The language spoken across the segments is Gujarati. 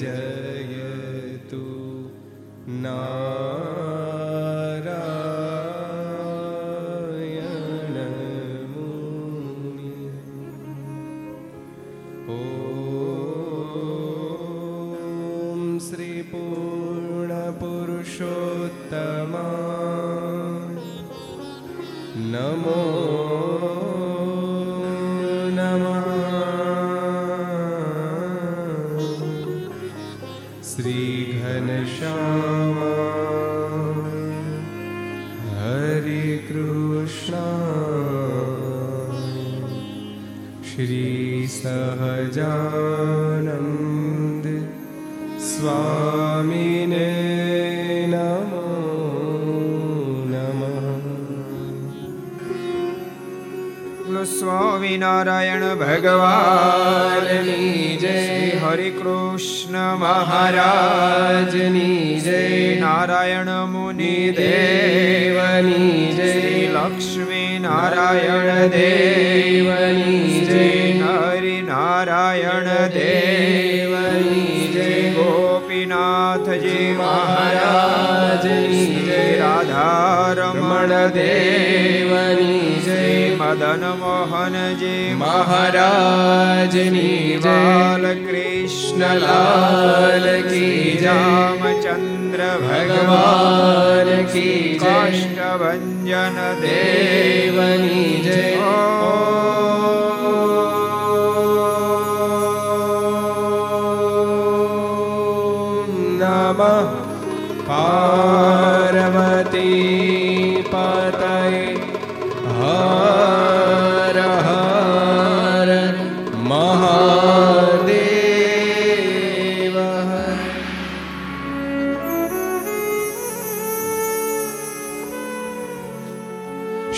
जयतु ना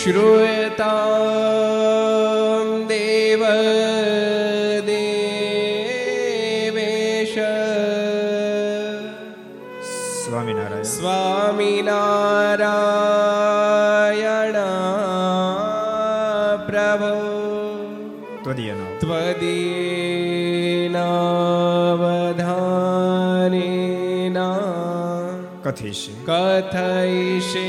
श्रूयतां देव देवेश स्वामिनारायण स्वामिनारायण प्रभो त्वदीय त्वदीनावधानेन कथयिषे कथयिषे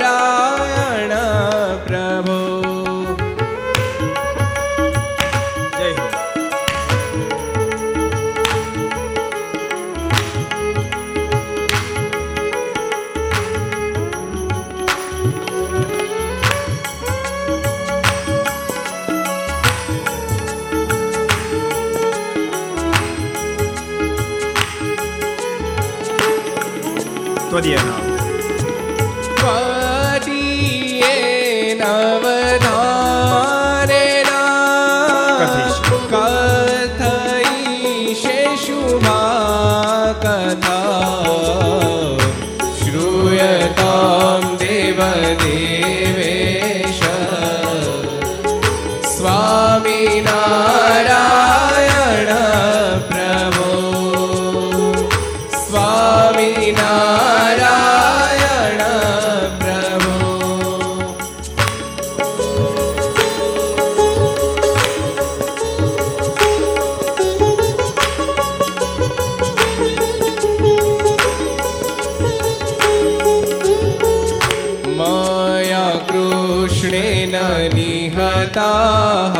નિહતા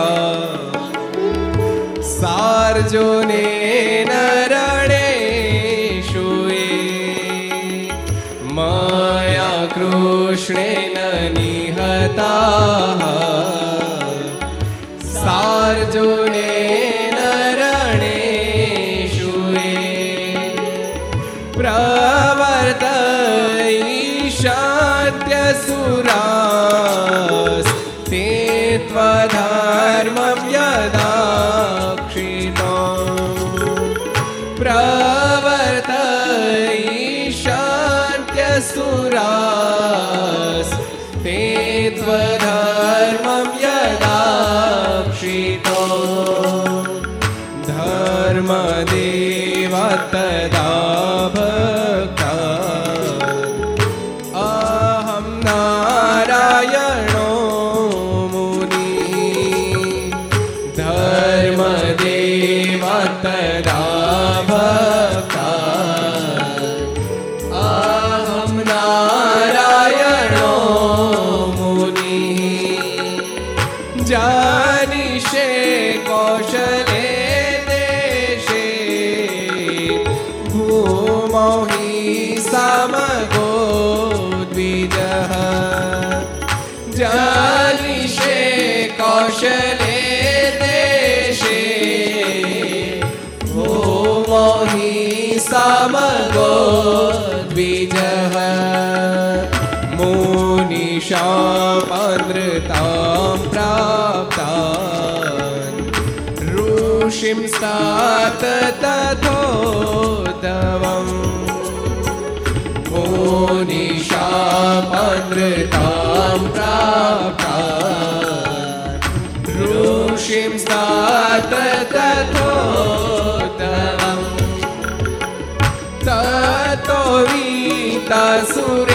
સાર્જુને નરણે શુએ મયા નિહતા સાર્જુને હિંસાત તથોદવમ મોનિશાપાનૃતામ પ્રાપ્તા ઋષિંસાત તથોદવમ તતો વીતા સુર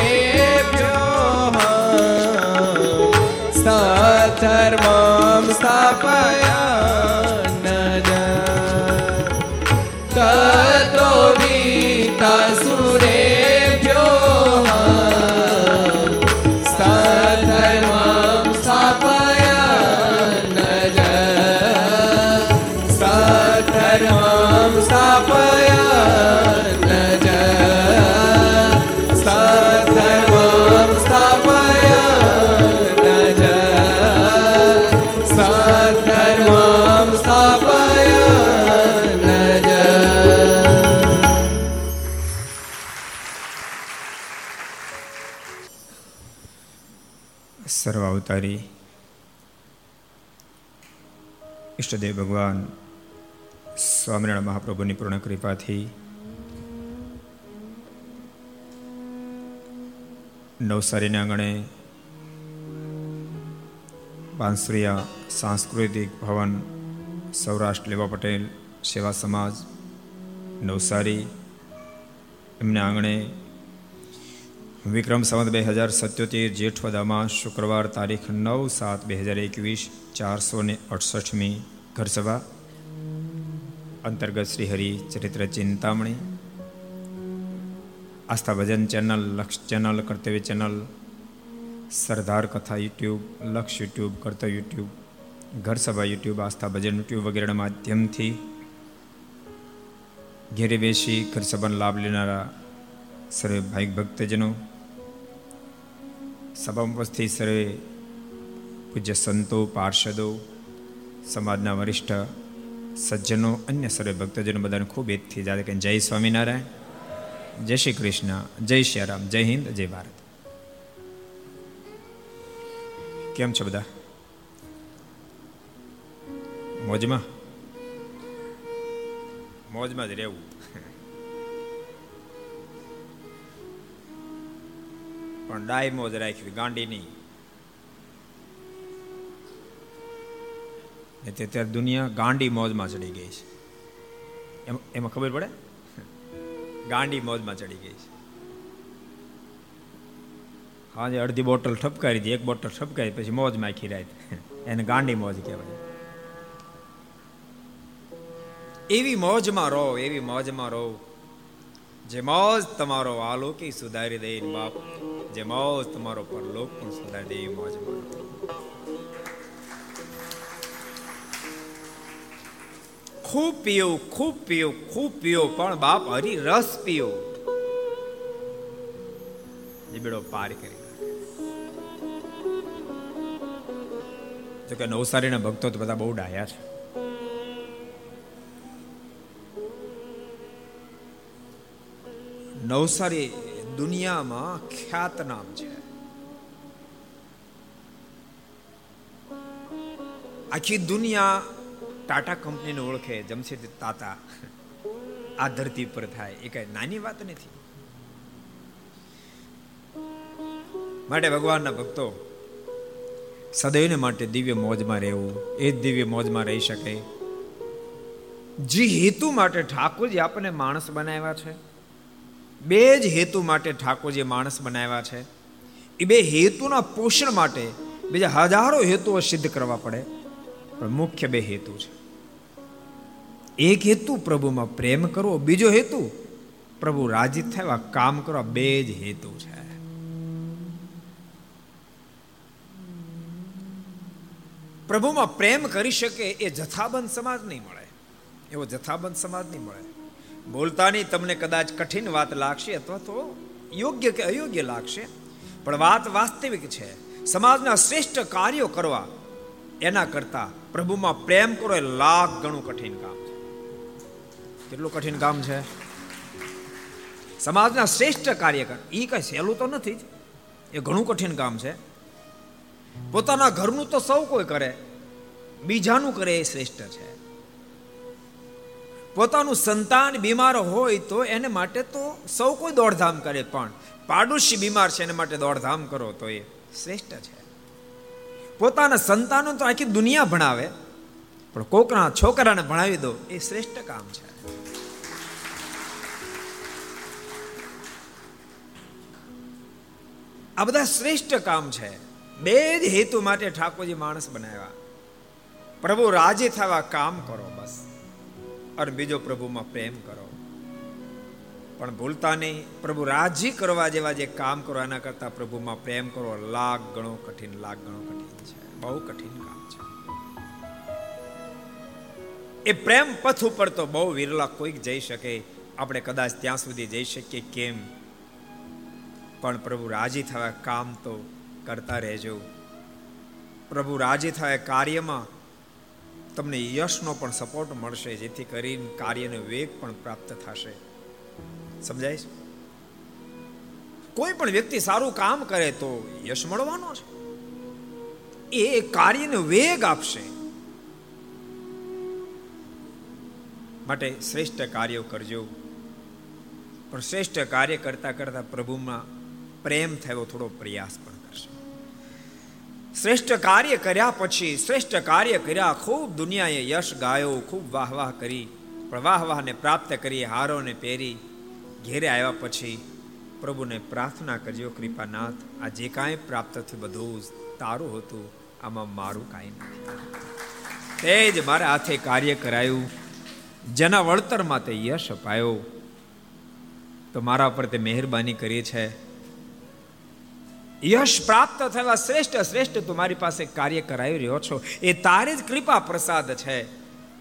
અવતારી ઈષ્ટદેવ ભગવાન સ્વામિનારાયણ મહાપ્રભુની પૂર્ણ કૃપાથી નવસારીના આંગણે બાંસુરિયા સાંસ્કૃતિક ભવન સૌરાષ્ટ્ર લેવા પટેલ સેવા સમાજ નવસારી એમના આંગણે વિક્રમ સંવત બે હજાર સત્યોતેર જેઠવદામાં શુક્રવાર તારીખ નવ સાત બે હજાર એકવીસ ચારસો ને અડસઠમી ઘરસભા અંતર્ગત Shri Hari Charitra Chintamani Aastha Bhajan channel Laksh channel Kartavya channel Sardar Katha YouTube Laksh YouTube Kartavya YouTube Gharsabha YouTube Aastha Bhajan YouTube વગેરેના માધ્યમથી ઘેરે બેસી ઘરસભાનો લાભ લેનારા સર્વે ભાઈક ભક્તજનો સભામાં ઉપસ્થિત સર્વે પૂજ્ય સંતો, પાર્ષદો, સમાજના વરિષ્ઠ સજ્જનો, અન્ય સર્વે ભક્તજનો બધાને ખૂબ એતથી જાતે કે જય સ્વામિનારાયણ, જય શ્રી કૃષ્ણ, જય શ્રી રામ, જય હિન્દ, જય ભારત. કેમ છો બધા? મોજમાં? મોજમાં જ રહેવું. પણ ડાય મોજ રાખી ગાંડી નહીં અત્યારે દુનિયા ગાંડી મોજમાં ચડી ગઈ છે. એમ, એમાં ખબર પડે? ગાંડી મોજમાં ચડી ગઈ છે. હાજે અડધી બોટલ ઠપકારી હતી એક બોટલ ઠપકારી, પછી મોજ માખી રાખી. એને ગાંડી મોજ કહેવાય. એવી મોજમાં રહો, એવી મોજમાં રહો. જેમાં જ તમારો આલોકી સુધારી દે બાપ. જેમાં જ તમારો પરલોક પણ સુધારી દે મોજ ખૂબ પીઓ ખૂબ પીઓ ખૂબ પીઓ, પણ બાપ હરી રસ પીયો જીબડો પાર કરી જોકે નવસારીના ભક્તો તો બધા બહુ ડાયા છે. નવસારી દુનિયામાં ખ્યાત નામ છે. આખી દુનિયા ટાટા કંપનીને ઓળખે જમશેદજી તાતા. આ ધરતી પર થાય, એ કઈ નાની વાત નથી. માટે ભગવાનના ભક્તો, સદૈવને માટે દિવ્ય મોજમાં રહેવું, એ જ દિવ્ય મોજમાં રહી શકે. જે હેતુ માટે ઠાકોરજી આપણને માણસ બનાવ્યા છે બે જ હેતુ માટે ઠાકોરજી માણસ બનાવ્યા છે. એ બે હેતુના પોષણ માટે બીજા હજારો હેતુઓ સિદ્ધ કરવા પડે. પણ મુખ્ય બે હેતુ છે. એક હેતુ પ્રભુમાં પ્રેમ કરવો, બીજો હેતુ પ્રભુ રાજી થયા કામ કરવા બે જ હેતુ છે. પ્રભુમાં પ્રેમ કરી શકે એ જથાબંધ સમાજ નહીં મળે. એવો જથાબંધ સમાજ નહીં મળે. બોલતાની તમને કદાચ કઠિન વાત લાગશે અથવા તો યોગ્ય કે અયોગ્ય લાગશે, પણ વાત વાસ્તવિક છે. સમાજના શ્રેષ્ઠ કાર્યો કરવા, એના કરતા પ્રભુમાં પ્રેમ કરો એ લાખ ગણું કઠિન કામ છે. કેટલું કઠિન કામ છે? સમાજના શ્રેષ્ઠ કાર્ય કર એ કઈ સહેલું તો નથી જ. એ ઘણું કઠિન કામ છે. પોતાના ઘરનું તો સૌ કોઈ કરે, બીજાનું કરે એ શ્રેષ્ઠ છે. પોતાનું સંતાન બીમાર હોય તો એને માટે તો સૌ કોઈ દોડધામ કરે, પણ પાડોશી બીમાર છે એને માટે દોડધામ કરો તો એ શ્રેષ્ઠ છે. પોતાના સંતાનો તો આખી દુનિયા ભણાવે, પણ કોકના છોકરાને ભણાવી દો એ શ્રેષ્ઠ કામ છે. આ બધા શ્રેષ્ઠ કામ છે. બે જ હેતુ માટે ઠાકોરજી માણસ બનાવ્યા. પ્રભુ રાજી થવા કામ કરો બસ. અને બીજો પ્રભુમાં પ્રેમ કરો. પણ ભૂલતા નહીં. પ્રભુ રાજી કરવા જેવા જે કામ કરો એના કરતા પ્રભુમાં પ્રેમ કરો. લાખ ગણો કઠિન, લાખ ગણો કઠિન છે. બહુ કઠિન કામ છે. એ પ્રેમ પથ ઉપર તો બહુ વિરલા કોઈક જઈ શકે. આપણે કદાચ ત્યાં સુધી જઈ શકીએ, કેમ? પણ પ્રભુ રાજી થવા કામ તો કરતા રહેજો. પ્રભુ રાજી થાય કાર્યમાં તમને યશનો પણ સપોર્ટ મળશે, જેથી કરીને કાર્યનો વેગ પણ પ્રાપ્ત થશે. સમજાય છે? કોઈ પણ વ્યક્તિ સારું કામ કરે તો યશ મળવાનો છે. એ કાર્યને વેગ આપશે. માટે શ્રેષ્ઠ કાર્યો કરજો. પણ શ્રેષ્ઠ કાર્ય કરતા કરતા પ્રભુમાં પ્રેમ થયો થોડો પ્રયાસ પણ શ્રેષ્ઠ કાર્ય કર્યા પછી, શ્રેષ્ઠ કાર્ય કર્યા, ખૂબ દુનિયાએ યશ ગાયો, ખૂબ વાહ વાહ કરી, પણ વાહ વાહને પ્રાપ્ત કરી, હારોને પહેરી, ઘેરે આવ્યા પછી પ્રભુને પ્રાર્થના કરજો, કૃપાનાથ, આ જે કાંઈ પ્રાપ્ત થયું બધું જ તારું હતું, આમાં મારું કાંઈ નથી. તે જ મારા હાથે કાર્ય કરાયું, જેના વળતરમાં તે યશ અપાયો. તો મારા પર તે મહેરબાની કરી છે. યશ પ્રાપ્ત થયેલા શ્રેષ્ઠ શ્રેષ્ઠ તું મારી પાસે કાર્ય કરાવી રહ્યો છો. એ તારી જ કૃપા પ્રસાદ છે.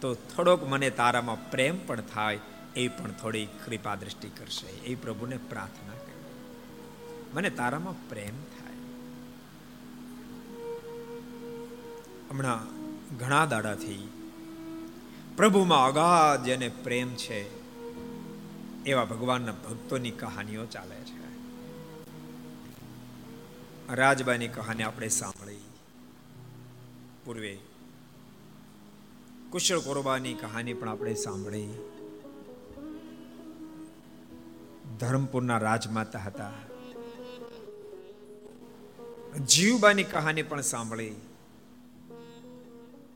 તો થોડોક મને તારામાં પ્રેમ પણ થાય, એ પણ થોડી કૃપા દ્રષ્ટિ કરશે. એ પ્રભુને પ્રાર્થના કરી. મને તારામાં પ્રેમ થાય. હમણાં ઘણા દાડાથી પ્રભુમાં અગાધ જેને પ્રેમ છે. એવા ભગવાનના ભક્તોની કહાનીઓ ચાલે છે. રાજબાની કહાની આપણે સાંભળી. પૂર્વે, કુશળ કોરબાની કહાની પણ આપણે સાંભળી. ધર્મપુરના રાજમાતા હતા. જીવબાની કહાની પણ સાંભળી.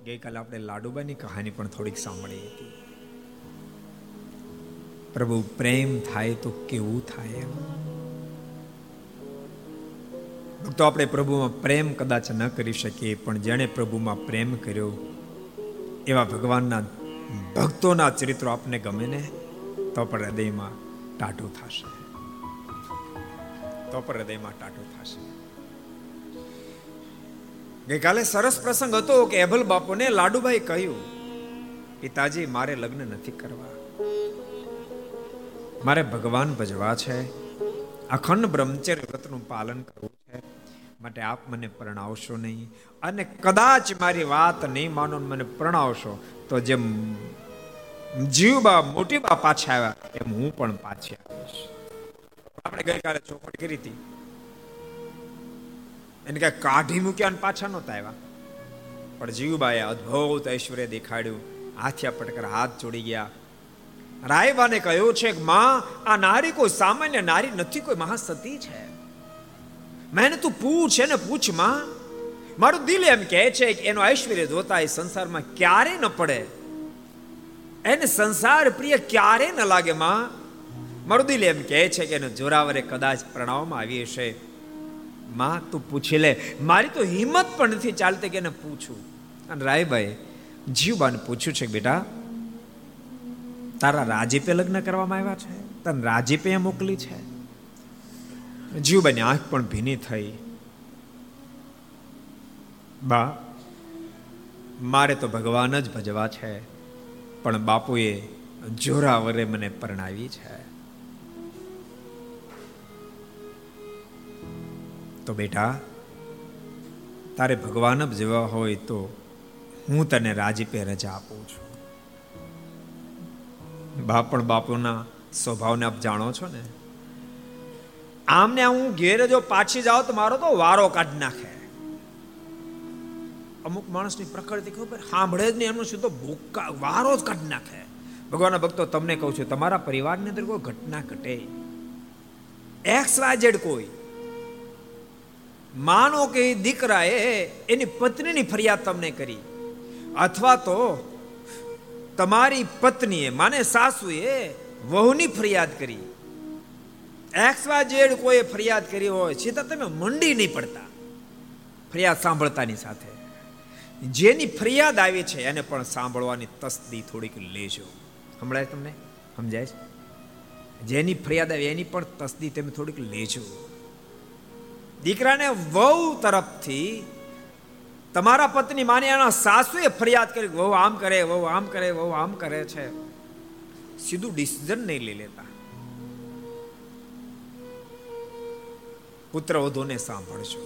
ગઈકાલે આપણે લાડુબાની કહાની પણ થોડીક સાંભળી હતી. પ્રભુ, પ્રેમ થાય તો કેવું થાય એમ? ભક્તો આપણે પ્રભુમાં પ્રેમ કદાચ ન કરી શકીએ, પણ જેણે પ્રભુમાં પ્રેમ કર્યો, એવા ભગવાનના ભક્તોના ચરિત્રો આપને ગમે ને, તો પણ હૃદયમાં ટાટું થશે. તો પણ હૃદયમાં ટાટું થશે. ગઈકાલે સરસ પ્રસંગ હતો કે એભલ બાપુને લાડુભાઈ કહ્યું, પિતાજી, મારે લગ્ન નથી કરવા. મારે ભગવાન ભજવા છે. અખંડ બ્રહ્મચર્ય વ્રતનું પાલન કરવું માટે આપ મને પ્રણાવશો નહીં. અને કદાચ મારી વાત નહીં માનો મને પ્રણાવશો, તો જેમ જીવબા મોટી બા પાછા આવ્યા, એમ હું પણ પાછી આવીશ. આપણે ગઈકાલે ચોખવટ કરી હતી. એને કઈ કાઢી મૂક્યા અને પાછા નહોતા આવ્યા. પણ જીવબાએ અદ્ભુત ઐશ્વર્ય દેખાડ્યું. હાથિયા પટકર હાથ જોડી ગયા. રાયબાને કહ્યું છે કે, માં, આ નારી કોઈ સામાન્ય નારી નથી, કોઈ મહાસતી છે. મેં તું પૂછ એને પૂછમાં મારું દિલ એમ કહે છે કે એનો ઐશ્વર્ય જોતા એ સંસારમાં ક્યારે ન પડે એને સંસાર પ્રિય ક્યારે ન લાગે માં મારું દિલ એમ કહે છે કે એને જોરાવરે કદાચ પ્રણાવવામાં આવી હશે માં તું પૂછી લે મારી તો હિંમત પણ નથી ચાલતી કે એને પૂછું અને રાયભાઈ જીવબાને પૂછ્યું છે બેટા તારા રાજીપે લગ્ન કરવામાં આવ્યા છે તને રાજીપે મોકલી છે જીવબાની આંખ પણ ભીની થઈ. બા, મારે તો ભગવાન જ ભજવા છે, પણ બાપુએ જોરાવરે મને પરણાવી છે. તો બેટા, તારે ભગવાન જ જેવા હોય તો હું તને રાજીપે રજા આપું છું. બાપ પણ બાપુના સ્વભાવને આપ જાણો છો ને? આમને હું ઘેરે જો પાછી જાઉં તો મારો તો વારો કાઢી નાખે. અમુક માણસની પ્રકૃતિ ખબર? સાંભળે જ નહીં, એમનું શું તો ભૂકા, વારો જ કાઢી નાખે. ભગવાનના ભક્તો, તમને કહું છું, તમારા પરિવારની અંદર કોઈ ઘટના ઘટે. એક્સ વાય કોઈ. માનો કે દીકરાએ એની પત્નીની ફરિયાદ તમને કરી. અથવા તો તમારી પત્નીએ, માને સાસુએ વહુની ફરિયાદ કરી. એક્સવા જેડ કોઈ ફરિયાદ કરી હોય, સીધા તમે મંડી નહીં પડતા. ફરિયાદ સાંભળતાની સાથે. જેની ફરિયાદ આવી છે, એને પણ સાંભળવાની તસ્દી થોડીક લેજો. હમણાં તમને? સમજાય છે? જેની ફરિયાદ આવી, એની પણ તસ્દી તમે થોડીક લેજો. દીકરાને વહુ તરફથી તમારા પત્ની માને એના સાસુએ ફરિયાદ કરી, વહુ આમ કરે, વહુ આમ કરે, વહુ આમ કરે છે. સીધું ડિસિઝન નહીં લઈ લેતા. પુત્ર વધુને સાંભળજો.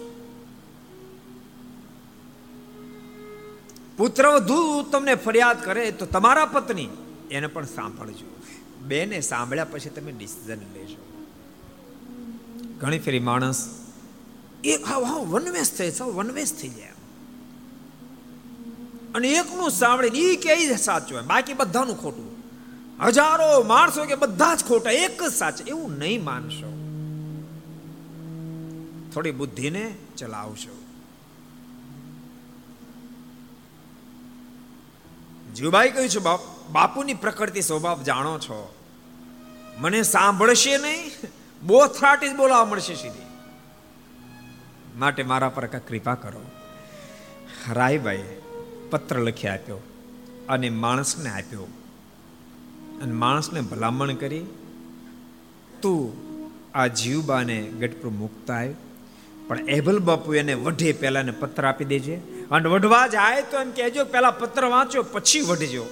પુત્ર વધુ તમને ફરિયાદ કરે તો તમારા પત્ની એને પણ સાંભળજો. બેને સાંભળ્યા પછી તમે ડિસિઝન લેજો. ઘણી ફેરી માણસ એ હા હા વનવેશ થઈ સૌ વનવેશ થઈ જાય અને એકનું સાંભળે એ કે સાચું હોય બાકી બધાનું ખોટું. હજારો માણસો કે બધા જ ખોટા, એક જ સાચું, એવું નહીં માનશો. થોડી બુદ્ધિને ચલાવશો જીવભાઈ કહ્યું છે, બાપ, બાપુની પ્રકૃતિ સ્વભાવ જાણો છો. મને સાંભળશે નહીં બોથરાટી બોલાવા મળશે સીધી. માટે મારા પર કૃપા કરો. રાયભાઈ પત્ર લખી આપ્યો અને માણસને આપ્યો. અને માણસને ભલામણ કરી, તું આ જીવબાને ગઢપુર મુકતા આવ્યો પણ એભલ બાપુ એને વઢે પહેલા પત્ર આપી દેજે. અને વઢવા જાય તો એમ કહેજો પહેલા પત્ર વાંચો, પછી વઢજો.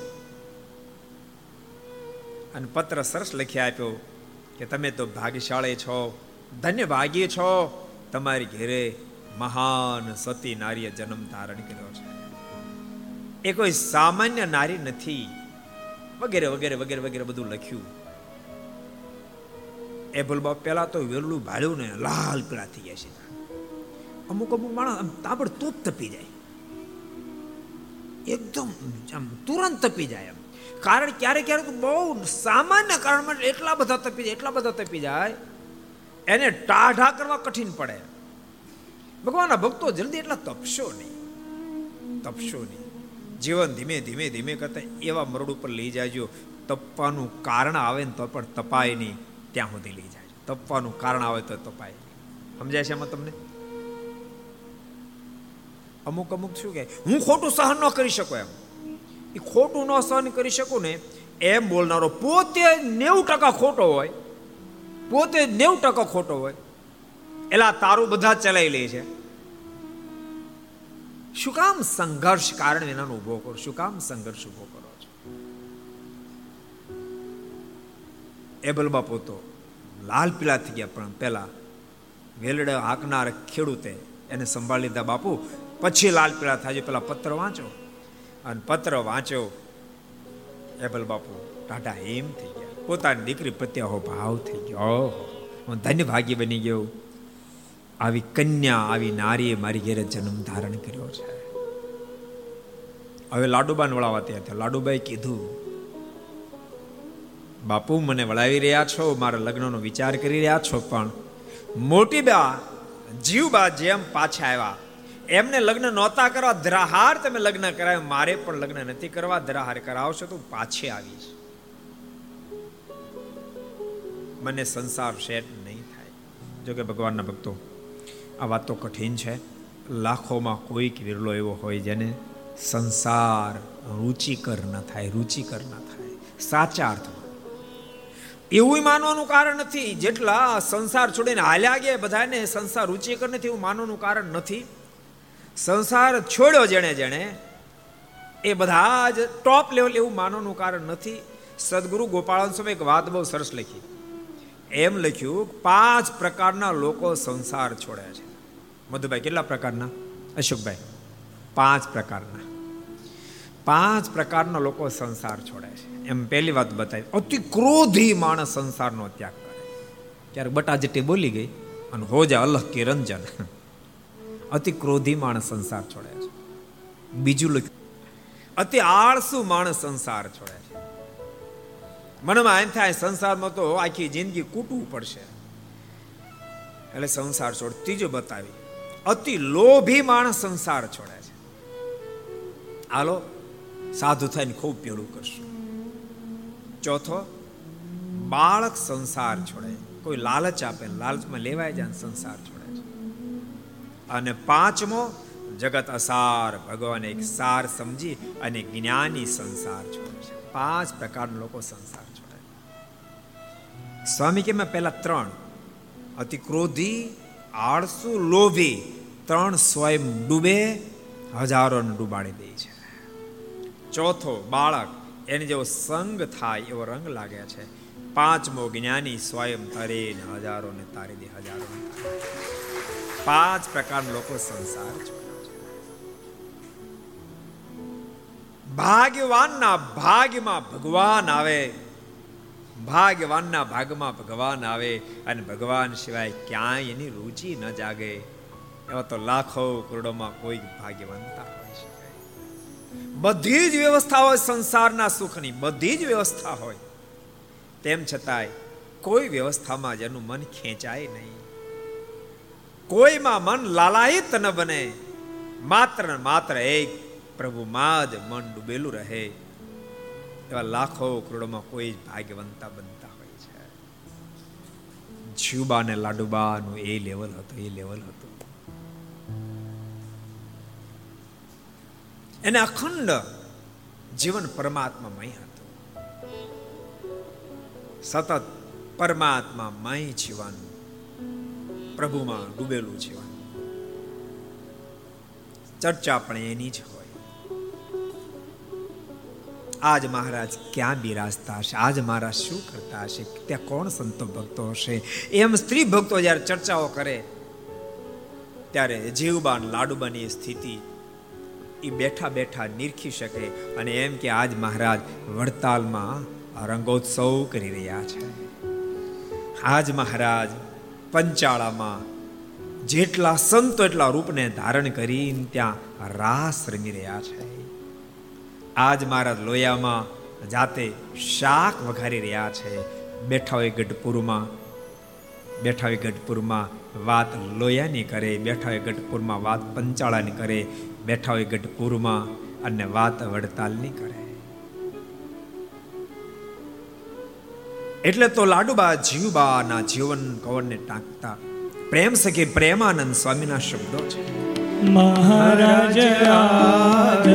અને પત્ર સરસ લખી આપ્યો કે તમે તો ભાગ્યશાળી છો ધન્ય ભાગ્ય છો. તમારી ઘેરે મહાન સતી નારીએ જન્મ ધારણ કર્યો છે. એ કોઈ સામાન્ય નારી નથી. વગેરે વગેરે વગેરે વગેરે બધું લખ્યું. એ ભૂલબાપ પહેલા તો વેલું ભાડ્યું ને લાલ પીળા થઈ ગયા છે. અમુક અમુક માણસ તાબડ તૂપ તપી જાય. એકદમ આમ તુરંત તપી જાય એમ. કારણ ક્યારેક ક્યારેક બહુ સામાન્ય કારણ માટે એટલા બધા તપી જાય, એટલા બધા તપી જાય, એને ટાઢા કરવા કઠિન પડે. ભગવાનના ભક્તો જલ્દી એટલા તપશો નહીં. તપશો નહીં. જીવન ધીમે ધીમે ધીમે કરતા એવા મરડ ઉપર લઈ જાજો. તપવાનું કારણ આવે ને તો પણ તપાય નહીં. ત્યાં સુધી લઈ જાય તપવાનું કારણ આવે તો તપાય સમજાય છે એમાં તમને? અમુક અમુક શું કહે? હું ખોટું સહન ન કરી શકું એમ. એ ખોટું ન સહન કરી શકું ને, એમ બોલનારો પોતે નેવું ટકા ખોટો હોય, પોતે નેવું ટકા ખોટો હોય. એલા તારું બધા ચલાવી લે છે. શું કામ સંઘર્ષ કારણ એનાનો ઊભો કરો? શું કામ સંઘર્ષ ઊભો કરો છો? એબલ બાપુ તો લાલ પીલા થઈ ગયા પણ પહેલા વેલડે હાંકનાર ખેડૂતે એને સંભાળી લીધા બાપુ પછી લાલ પીળા થાય પેલા પત્ર વાંચો. અને પત્ર વાંચ્યો એબલ બાપુ ટાટા હેમ થઈ ગયા. પોતાની દીકરી પ્રત્યે ભાવ થઈ ગયો. હું ધન્ય ભાગ્ય બની ગયો. આવી કન્યા, આવી નારીએ મારી ઘેરે જન્મ ધારણ કર્યો છે. હવે લાડુબાન વળાવવા ત્યાં લાડુબાઈ કીધું, બાપુ, મને વળાવી રહ્યા છો. મારા લગ્નનો વિચાર કરી રહ્યા છો, પણ મોટી બા, જીવબા જેમ પાછા આવ્યા. એમને લગ્ન નહોતા કરવા ધરાહાર તમે લગ્ન કરાવ્યો મારે પણ લગ્ન નથી કરવા ધરાહાર કરાવશો તો પાછે આવીશ. મને સંસાર સેટ નહીં થાય. જોકે ભગવાનના ભક્તો, આ વાત તો કઠિન છે. લાખોમાં કોઈક વિરલો એવો હોય જેને સંસાર રુચિકર ન થાય, રુચિકર ન થાય. સાચા અર્થમાં. એવું માનવાનું કારણ નથી. જેટલા સંસાર છોડીને હાલ્યા ગયા બધાને સંસાર રુચિકર નથી એવું માનવાનું કારણ નથી. સંસાર છોડ્યો જેણે જેણે, એ બધા જ ટોપ લેવલ એવું માનવાનું કારણ નથી. સદગુરુ ગોપાળન સ્વામી એક વાત બહુ સરસ લખી. એમ લખ્યું, પાંચ પ્રકારના લોકો સંસાર છોડે છે. મધુભાઈ, કેટલા પ્રકારના? અશોકભાઈ, પાંચ પ્રકારના. પાંચ પ્રકારના લોકો સંસાર છોડે છે. એમ પહેલી વાત બતાવી. અતિ ક્રોધી માણસ સંસારનો ત્યાગ કરે. ક્યારેક બટા જેટી બોલી ગઈ અને હો જા અલહ કે રંજન. અતિ ક્રોધી માણસ સંસાર છોડે છે. બીજું લખ્યું, અતિ આળસુ માણસ સંસાર છોડે છે. મનમાં એમ થાય, સંસારમાં તો આખી જિંદગી કૂટવું પડશે. એટલે સંસાર છોડ, ત્રીજો બતાવી, અતિ લોભી માણસ સંસાર છોડે છે. હાલો, સાધુ થઈને ખૂબ પેલું કરશું. ચોથો, બાળક સંસાર છોડે. કોઈ લાલચ આપે લાલચમાં લેવાય જાય સંસાર છોડે. અને પાંચમો, જગત અસાર, ભગવાન એક સાર સમજી અને જ્ઞાની સંસાર છોડે છે. પાંચ પ્રકારના લોકો સંસાર છોડે સ્વામી કે મેં પહેલા ત્રણ. અતિ ક્રોધી, આળસુ, લોભી, ત્રણ સ્વયં ડૂબે હજારોને ડૂબાડી દે છે. ચોથો, બાળક, એને જેવો સંગ થાય એવો રંગ લાગે છે. પાંચમો, જ્ઞાની સ્વયં તરે હજારોને તારી દે, હજારો પાંચ પ્રકારના લોકો સંસાર ભાગ્યવાનના ભાગ્યમાં ભગવાન આવે. ભાગ્યવાનના ભાગમાં ભગવાન આવે અને ભગવાન સિવાય ક્યાંય એની રુચિ ન જાગે. એવા તો લાખો કરોડોમાં કોઈ ભાગ્યવાનતા હોય છે બધી જ વ્યવસ્થા હોય સંસારના સુખની, બધી જ વ્યવસ્થા હોય. તેમ છતાંય કોઈ વ્યવસ્થામાં જેનું મન ખેંચાય નહીં. કોઈમાં મન લાલાયિત ન બને. માત્ર માત્ર એક પ્રભુમાં જ મન ડૂબેલું રહે. એવા લાખો કરોડોમાં કોઈ જ ભાગ્યવંતા બનતા હોય છે. જીવબા ને લાડુબાનું એ લેવલ હતું, એ લેવલ હતું. એને અખંડ જીવન પરમાત્મામય હતું. સતત પરમાત્મામય જીવન પ્રભુમાં ડૂબેલું છે ચર્ચા પણ એની જ હોય. આજ મહારાજ ક્યાં બિરાજતા હશે? આજ મહારાજ શું કરતા હશે? ત્યાં કોણ સંતો ભક્તો હશે? એમ સ્ત્રી ભક્તો જ્યારે ચર્ચાઓ કરે, ત્યારે જીવબાન લાડુબાની સ્થિતિ એ બેઠા બેઠા નિરખી શકે અને એમ કે આજ મહારાજ વડતાલમાં રંગોત્સવ કરી રહ્યા છે. આજ મહારાજ પંચાળામાં. જેટલા સંતો એટલા રૂપને ધારણ કરીને ત્યાં રાસ રમી રહ્યા છે. આજ મહારાજ લોયામાં જાતે શાક વઘારી રહ્યા છે. બેઠા હોય ગઢપુરમાં, બેઠા હોય ગઢપુરમાં વાત લોયાની કરે, બેઠા હોય ગઢપુરમાં વાત પંચાળાની કરે, બેઠા હોય ગઢપુરમાં અને વાત વડતાલની કરે. એટલે તો લાડુબા જીવબાના જીવન કવરને ટાંકતા. પ્રેમ સખી પ્રેમાનંદ સ્વામીના શબ્દો છે. મહારાજ આજ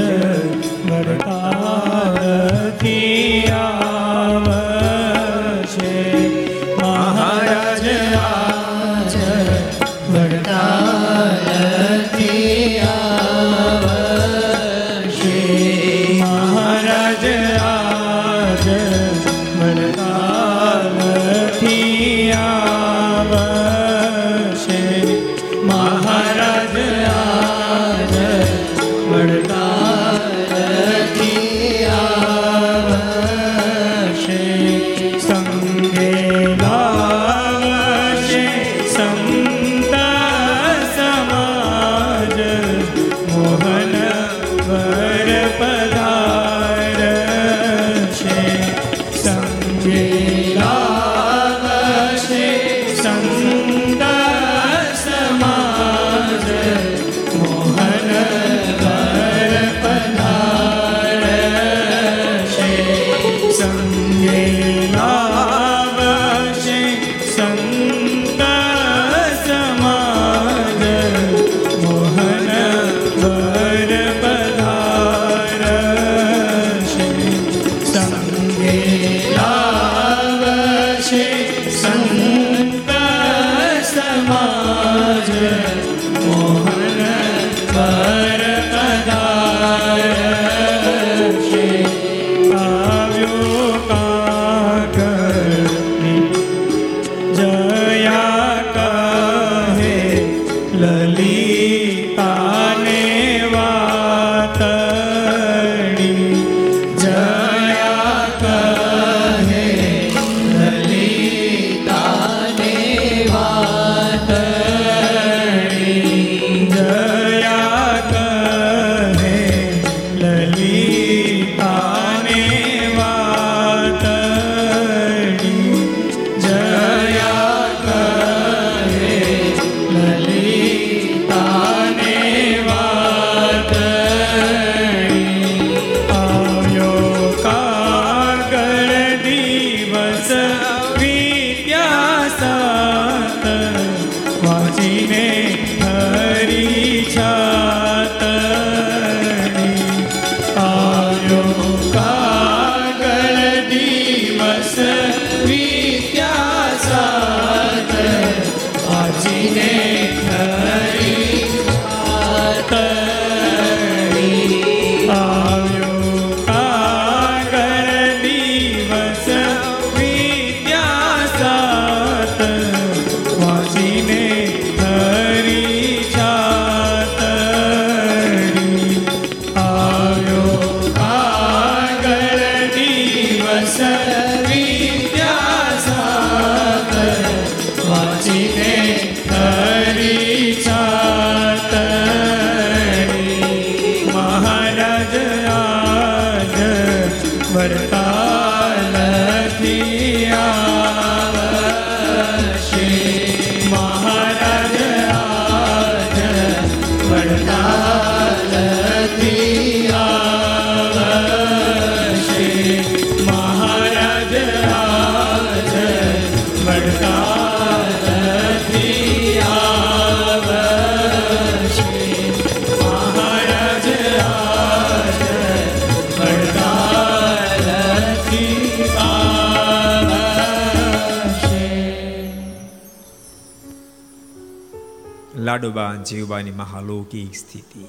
લાડુબા જીવબાની મહાલૌકિક સ્થિતિ.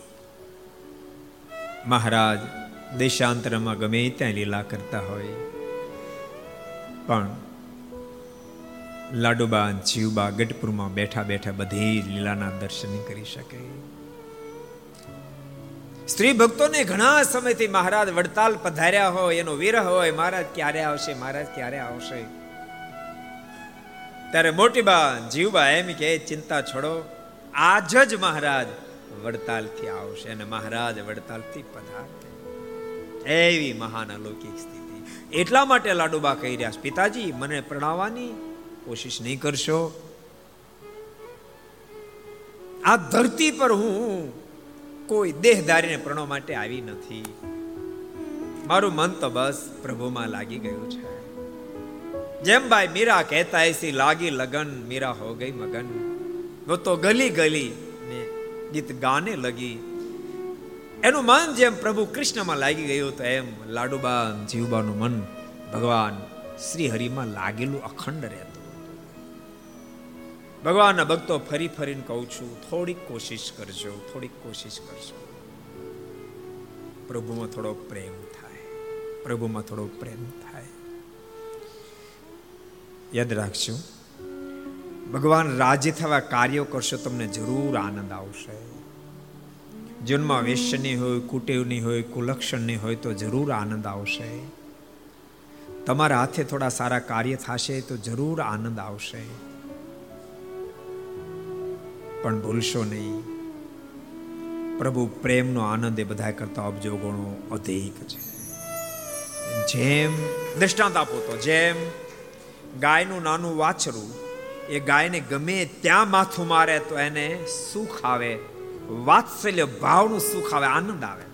મહારાજ દેશાંતરમાં ગમે ત્યાં લીલા કરતા હોય. પણ લાડુબા જીવબા ગઢપુરમાં બેઠા બેઠા બધી લીલાના દર્શન કરી શકે. સ્ત્રી ભક્તોને ઘણા સમયથી મહારાજ વડતાલ પધાર્યા હોય, એનો વિરહ હોય, મહારાજ ક્યારે આવશે, મહારાજ ક્યારે આવશે? ત્યારે મોટી બા જીવબા એમ કે ચિંતા છોડો આજ જ મહારાજ વડતાલથી આવશે અને મહારાજ વડતાલથી પધારશે એવી મહાન અલૌકિક સ્થિતિ. એટલા માટે લાડુબા કહી રહ્યા પિતાજી, મને પ્રણાવવાની કોશિશ નહીં કરશો. આ ધરતી પર હું કોઈ દેહધારીને પ્રણવ માટે આવી નથી. મારું મન તો બસ પ્રભુમાં લાગી ગયું છે. જેમ ભાઈ મીરા કહેતા એસી લાગી લગન, મીરા હો ગઈ મગન. વો તો ગલી ગલી ગીત ગાને લગી. એનું મન જેમ પ્રભુ કૃષ્ણમાં લાગી ગયું તો એમ લાડુબા જીવબાનું મન ભગવાન શ્રી હરિમાં લાગેલું અખંડ રહેતું. ભગવાનના ભક્તો ફરી ફરીને કહું છું, થોડીક કોશિશ કરજો, થોડીક કોશિશ કરજો. પ્રભુમાં થોડો પ્રેમ થાય, પ્રભુમાં થોડો પ્રેમ થાય. યાદ રાખજો ભગવાન રાજી થવા કાર્યો કરશો, તમને જરૂર આનંદ આવશે. જીવનમાં નહીં હોય, કુટેવની હોય, કુલક્ષણની હોય તો જરૂર આનંદ આવશે. તમારા હાથે થોડા સારા કાર્ય થશે તો જરૂર આનંદ આવશે. પણ ભૂલશો નહીં. પ્રભુ, પ્રેમનો આનંદ એ બધા કરતા અબજો ગણો અધિક છે. જેમ દ્રષ્ટાંત આપો તો, જેમ ગાયનું નાનું વાછરું એ ગાયને ગમે ત્યાં માથું મારે તો એને સુખ આવે, વાત્સલ્ય ભાવનું સુખ આવે, આનંદ આવે.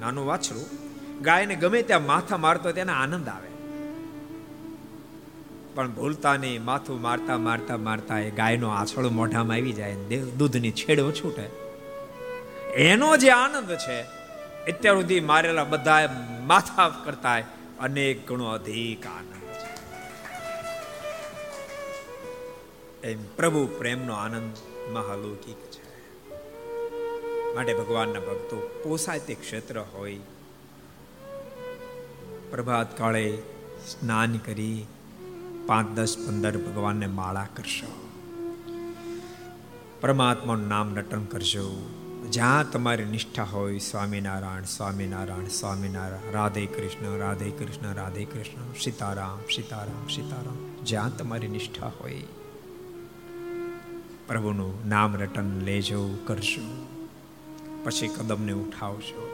નાનું વાછરું, ગાયને ગમે ત્યાં માથા મારતો તેને આનંદ આવે. પણ ભૂલતા નહીં, માથું મારતા મારતા મારતા એ ગાયનો આછળ મોઢામાં આવી જાય દૂધની છેડો છૂટે એનો જે આનંદ છે, અત્યાર સુધી મારેલા બધા માથા કરતા અનેક ગણો અધિક આનંદ. એમ પ્રભુ પ્રેમનો આનંદ મહાલૌકિક છે. માટે ભગવાનના ભક્તો પોસાય તે ક્ષેત્ર હોય. પ્રભાત કાળે સ્નાન કરી પાંચ, દસ, પંદર ભગવાનને માળા કરશો. પરમાત્માનું નામ રટન કરશો જ્યાં તમારી નિષ્ઠા હોય, સ્વામિનારાયણ સ્વામિનારાયણ સ્વામિનારાયણ, રાધે કૃષ્ણ રાધે કૃષ્ણ રાધે કૃષ્ણ, સીતારામ સીતારામ સીતારામ, જ્યાં તમારી નિષ્ઠા હોય. પ્રભુનું નામ રટન લેજો, કરજો, પછી કદમને ઉઠાવશો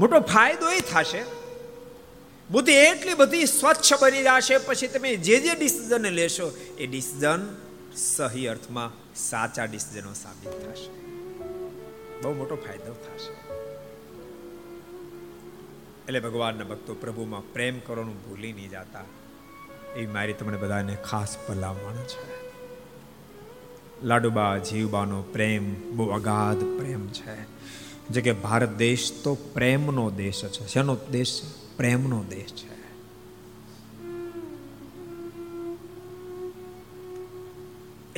મોટો ફાયદો એ થશે, બુદ્ધિ એટલી બધી સ્વચ્છ બની જશે, પછી તમે જે જે ડિસિઝન લેશો, એ ડિસિઝન સહી અર્થમાં સાચા ડિસિઝનો સાબિત થશે. બહુ મોટો ફાયદો થશે. એટલે ભગવાનના ભક્તો પ્રભુમાં પ્રેમ કરવાનું ભૂલી નહીં જતા. એ મારી તમને બધાને ખાસ ભલામણ છે. લાડુબા જીવબાનો પ્રેમ, બહુ અગાધ પ્રેમ છે. જે કે ભારત દેશ તો પ્રેમનો દેશ છે. શેનો દેશ પ્રેમનો દેશ છે.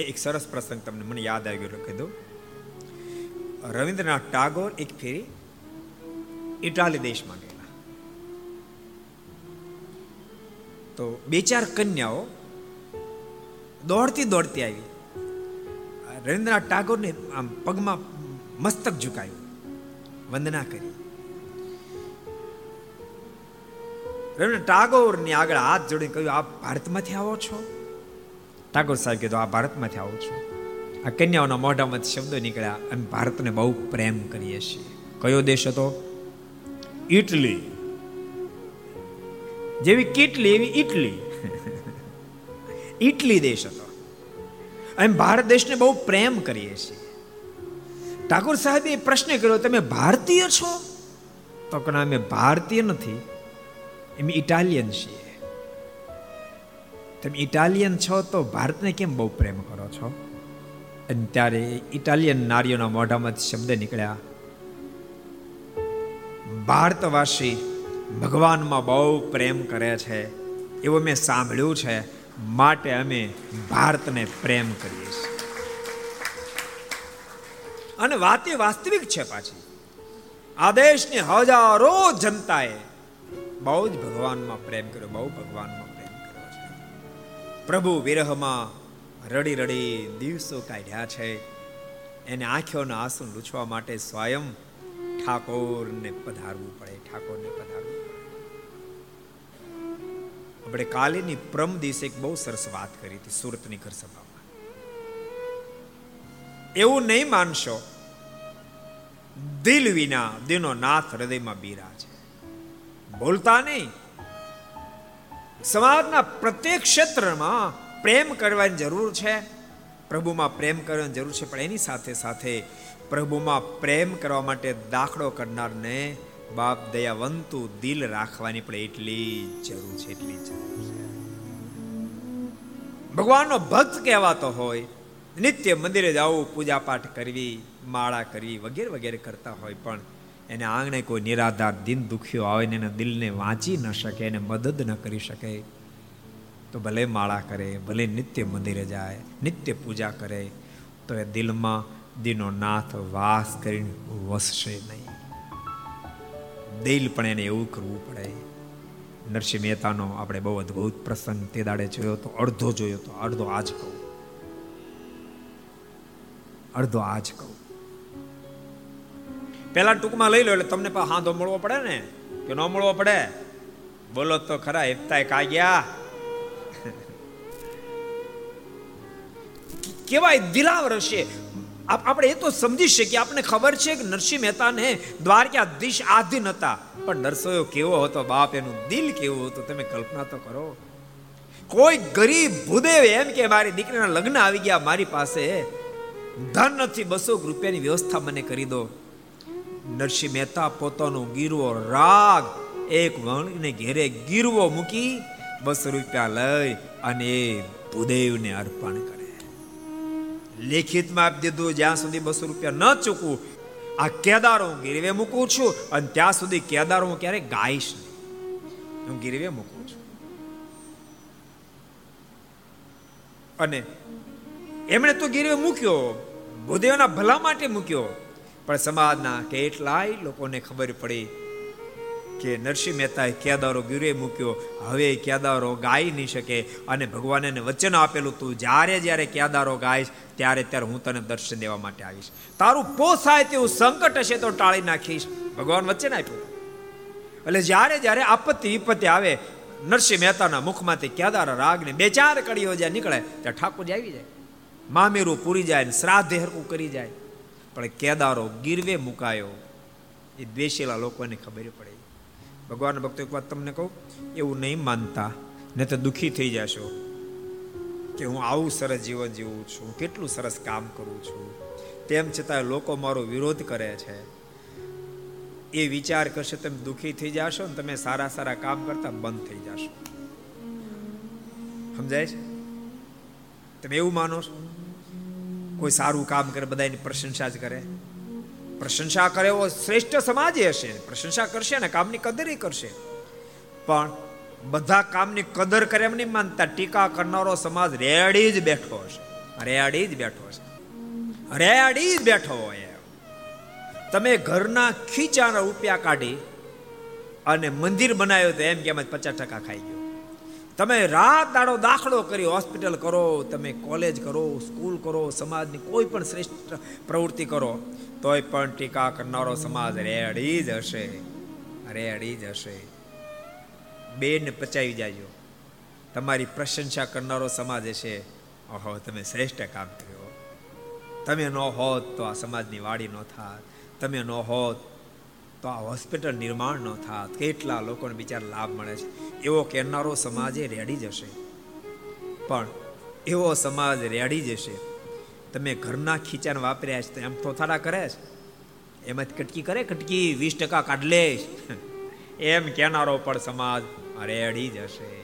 એક સરસ પ્રસંગ તમને મને યાદ આવી કહી દઉં. રવિન્દ્રનાથ ટાગોર એક ફેરી ઇટાલી દેશમાં ગયેલા. તો બે ચાર કન્યાઓ દોડતી દોડતી આવી. રવિન્દ્રનાથ ટાગોરને આમ પગમાં મસ્તક ઝુકાયું. વંદના કરી. રવિન્દ્રનાથ ટાગોરની આગળ હાથ જોડીને કહ્યું આપ ભારતમાંથી આવો છો? ટાગોર સાહેબ કીધું આ ભારતમાંથી આવો છો. આ કન્યાઓના મોઢામાંથી શબ્દો નીકળ્યા અમે ભારતને બહુ પ્રેમ કરીએ છીએ. કયો દેશ હતો? ઇટલી. જેવી કેટલી એવી ઇટલી. ઇટલી દેશ હતો. અમે ભારત દેશને બહુ પ્રેમ કરીએ છીએ. ઠાકોર સાહેબે પ્રશ્ન કર્યો, તમે ભારતીય છો? તો કે અમે ભારતીય નથી એમ ઇટાલિયન છીએ. તમે ઇટાલિયન છો તો ભારતને કેમ બહુ પ્રેમ કરો છો? અને ત્યારે ઇટાલિયન નારીઓના મોઢામાંથી શબ્દ નીકળ્યા, ભારતવાસી ભગવાનમાં બહુ પ્રેમ કરે છે, એવું મેં સાંભળ્યું છે. માટે અમે ભારતને પ્રેમ કરીએ છીએ. અને વાત વાસ્તવિક છે પાછી. આ દેશની હજારો જનતાએ બહુ જ ભગવાનમાં પ્રેમ કર્યો, બહુ ભગવાનમાં પ્રેમ કર્યો છે. પ્રભુ વિરહમાં રડી રડી દિવસો કાઢ્યા છે. એને આંખોના આંસુ લૂછવા માટે સ્વયં ઠાકોરને પધારવું પડે, ઠાકોરને આપણે કાલેની પ્રમ દિવસે એક બહુ સરસ વાત કરી હતી સુરતની ઘર સભામાં. એવું નહીં માનશો, દિલ વિના દિનો નાથ હૃદયમાં બીરા છે. બોલતા નહીં. સમાજના પ્રત્યેક ક્ષેત્રમાં પ્રેમ કરવાની જરૂર છે, પ્રભુમાં પ્રેમ કરવાની જરૂર છે, પણ એની સાથે સાથે પ્રભુમાં પ્રેમ કરવા માટે દાખલો કરનારને બાપ દયાવંતુ દિલ રાખવાની પણ એટલી જરૂર છે, એટલી જરૂર છે. ભગવાનનો ભક્ત કહેવાતો હોય, નિત્ય મંદિરે જવું પૂજા પાઠ કરવી, માળા કરવી વગેરે વગેરે કરતા હોય પણ એને આંગણે કોઈ નિરાધાર દિન દુખ્યો આવે ને એના દિલને વાંચી ન શકે, એને મદદ ન કરી શકે, તો ભલે માળા કરે, ભલે નિત્ય મંદિરે જાય, નિત્ય પૂજા કરે, તો એ દિલમાં દિનો નાથ વાસ કરીને વસશે નહીં. દિલ એને એવું કરવું પડે. નરસિંહ મહેતાનો આપણે બહુ અદભુત પ્રસંગ તે દાડે જોયો તો, અડધો જોયો તો, અડધો આજ કહું. અડધો આજ કહું. પેલા ટૂંકમાં લઈ લો એટલે તમને પણ હાંધો મળવો પડે ને? કે ન મળવો પડે? બોલો તો ખરા હેપતાય કાગ્યા. કેવાય દિલાવર છે આપણે એ તો સમજી શકીએ આપણે ખબર છે કે નરસિંહ મહેતાને દ્વારકાધીશ આધીન હતા. પણ નરસોયો કેવો હતો, બાપ એનું દિલ કેવું હતું, તમે કલ્પના તો કરો. કોઈ ગરીબ ભૂદેવ એમ કે મારી દીકરીના લગ્ન આવી ગયા, મારી પાસે ધન નથી, બસો રૂપિયાની વ્યવસ્થા મને કરી દો. નરસિંહ મહેતા પોતાનો ગીરવો રાગ એક વણને ઘેરે ગીરવો મૂકી બસો રૂપિયા લઈ અને ભૂદેવને અર્પણ કરે લેખિતમાં આપી દીધું જ્યાં સુધી બસો રૂપિયા ન ચૂકવું, આ કેદારો હું ગીરવે મૂકું છું અને ત્યાં સુધી કેદારો હું ક્યારેય ગાઈશ નહીં. હું ગીરવે મૂકું છું. અને એમણે તો ગીરવે મૂક્યો, ભૂદેવના ભલા માટે મૂક્યો, પણ સમાજના કેટલાય લોકોને ખબર પડી કે નરસિંહ મહેતાએ કેદારો ગીરે મૂક્યો. હવે કેદારો ગાઈ નહીં શકે અને ભગવાને એને વચન આપેલું તું, જ્યારે જ્યારે કેદારો ગાઈશ, ત્યારે ત્યારે હું તને દર્શન દેવા માટે આવીશ. તારું પોસાય તેવું સંકટ હશે તો ટાળી નાખીશ. ભગવાન વચન આપ્યું. એટલે જ્યારે જ્યારે આપત્તિ વિપત્તિ આવે, નરસિંહ મહેતાના મુખમાંથી કેદાર રાગને બે ચાર કડીઓ જ્યાં નીકળે, ત્યાં ઠાકોરજી આવી જાય. મામેરું પૂરી જાય ને શ્રાદ્ધ હરકું કરી જાય. પણ કેદારો ગીરવે મુકાયો. એ દ્વેષેલા લોકોને ખબર પડે. ભગવાન ભક્તો એક વાત તમને કહું, એવું નહીં માનતા ને તો દુઃખી થઈ જશો કે હું આવું સરસ જીવન જીવું છું, કેટલું સરસ કામ કરું છું. તેમ છતાં લોકો મારો વિરોધ કરે છે. એ વિચાર કરશે તમે દુઃખી થઈ જશો ને તમે સારા સારા કામ કરતા બંધ થઈ જશો. સમજાય છે? તમે એવું માનો છો? કોઈ સારું કામ કરે, બધાની પ્રશંસા જ કરે. પ્રશંસા કરે એવો શ્રેષ્ઠ સમાજ હશે. પ્રશંસા કરશે ને કામની કદર કરશે. પણ બધા કામની કદર કરે એમ નહીં માનતા. ટીકા કરનારો સમાજ રેડી જ બેઠો હશે. રેડી જ બેઠો હશે. રેડી જ બેઠો હોય તમે ઘરના ખીચાના રૂપિયા કાઢી અને મંદિર બનાવ્યો તો એમ કે એમ પચાસ ટકા ખાઈ ગયો. તમે રાત દાડો દાખલો કરી હોસ્પિટલ કરો, તમે કોલેજ કરો, સ્કૂલ કરો, સમાજની કોઈ પણ શ્રેષ્ઠ પ્રવૃત્તિ કરો તોય પણ ટીકા કરનારો સમાજ રેડી જ હશે. રેડી જ હશે. બેન પચાવી જાજો. તમારી પ્રશંસા કરનારો સમાજ હશે. ઓહો, તમે શ્રેષ્ઠ કામ કર્યો તમે ન હોત તો આ સમાજની વાડી ન થાત. તમે ન હોત તો આ હોસ્પિટલ નિર્માણ ન થાત. કેટલા લોકોને બિચાર લાભ મળે છે. એવો કહેનારો સમાજ રેડી જશે પણ એવો સમાજ રેડી જશે તમે ઘરના ખીચાને વાપર્યા છે એમ થોથાડા કરે છે? એમાંથી કટકી કરે? કટકી વીસ ટકા કાઢ લે એમ કહેનારો પણ સમાજ રેડી જશે.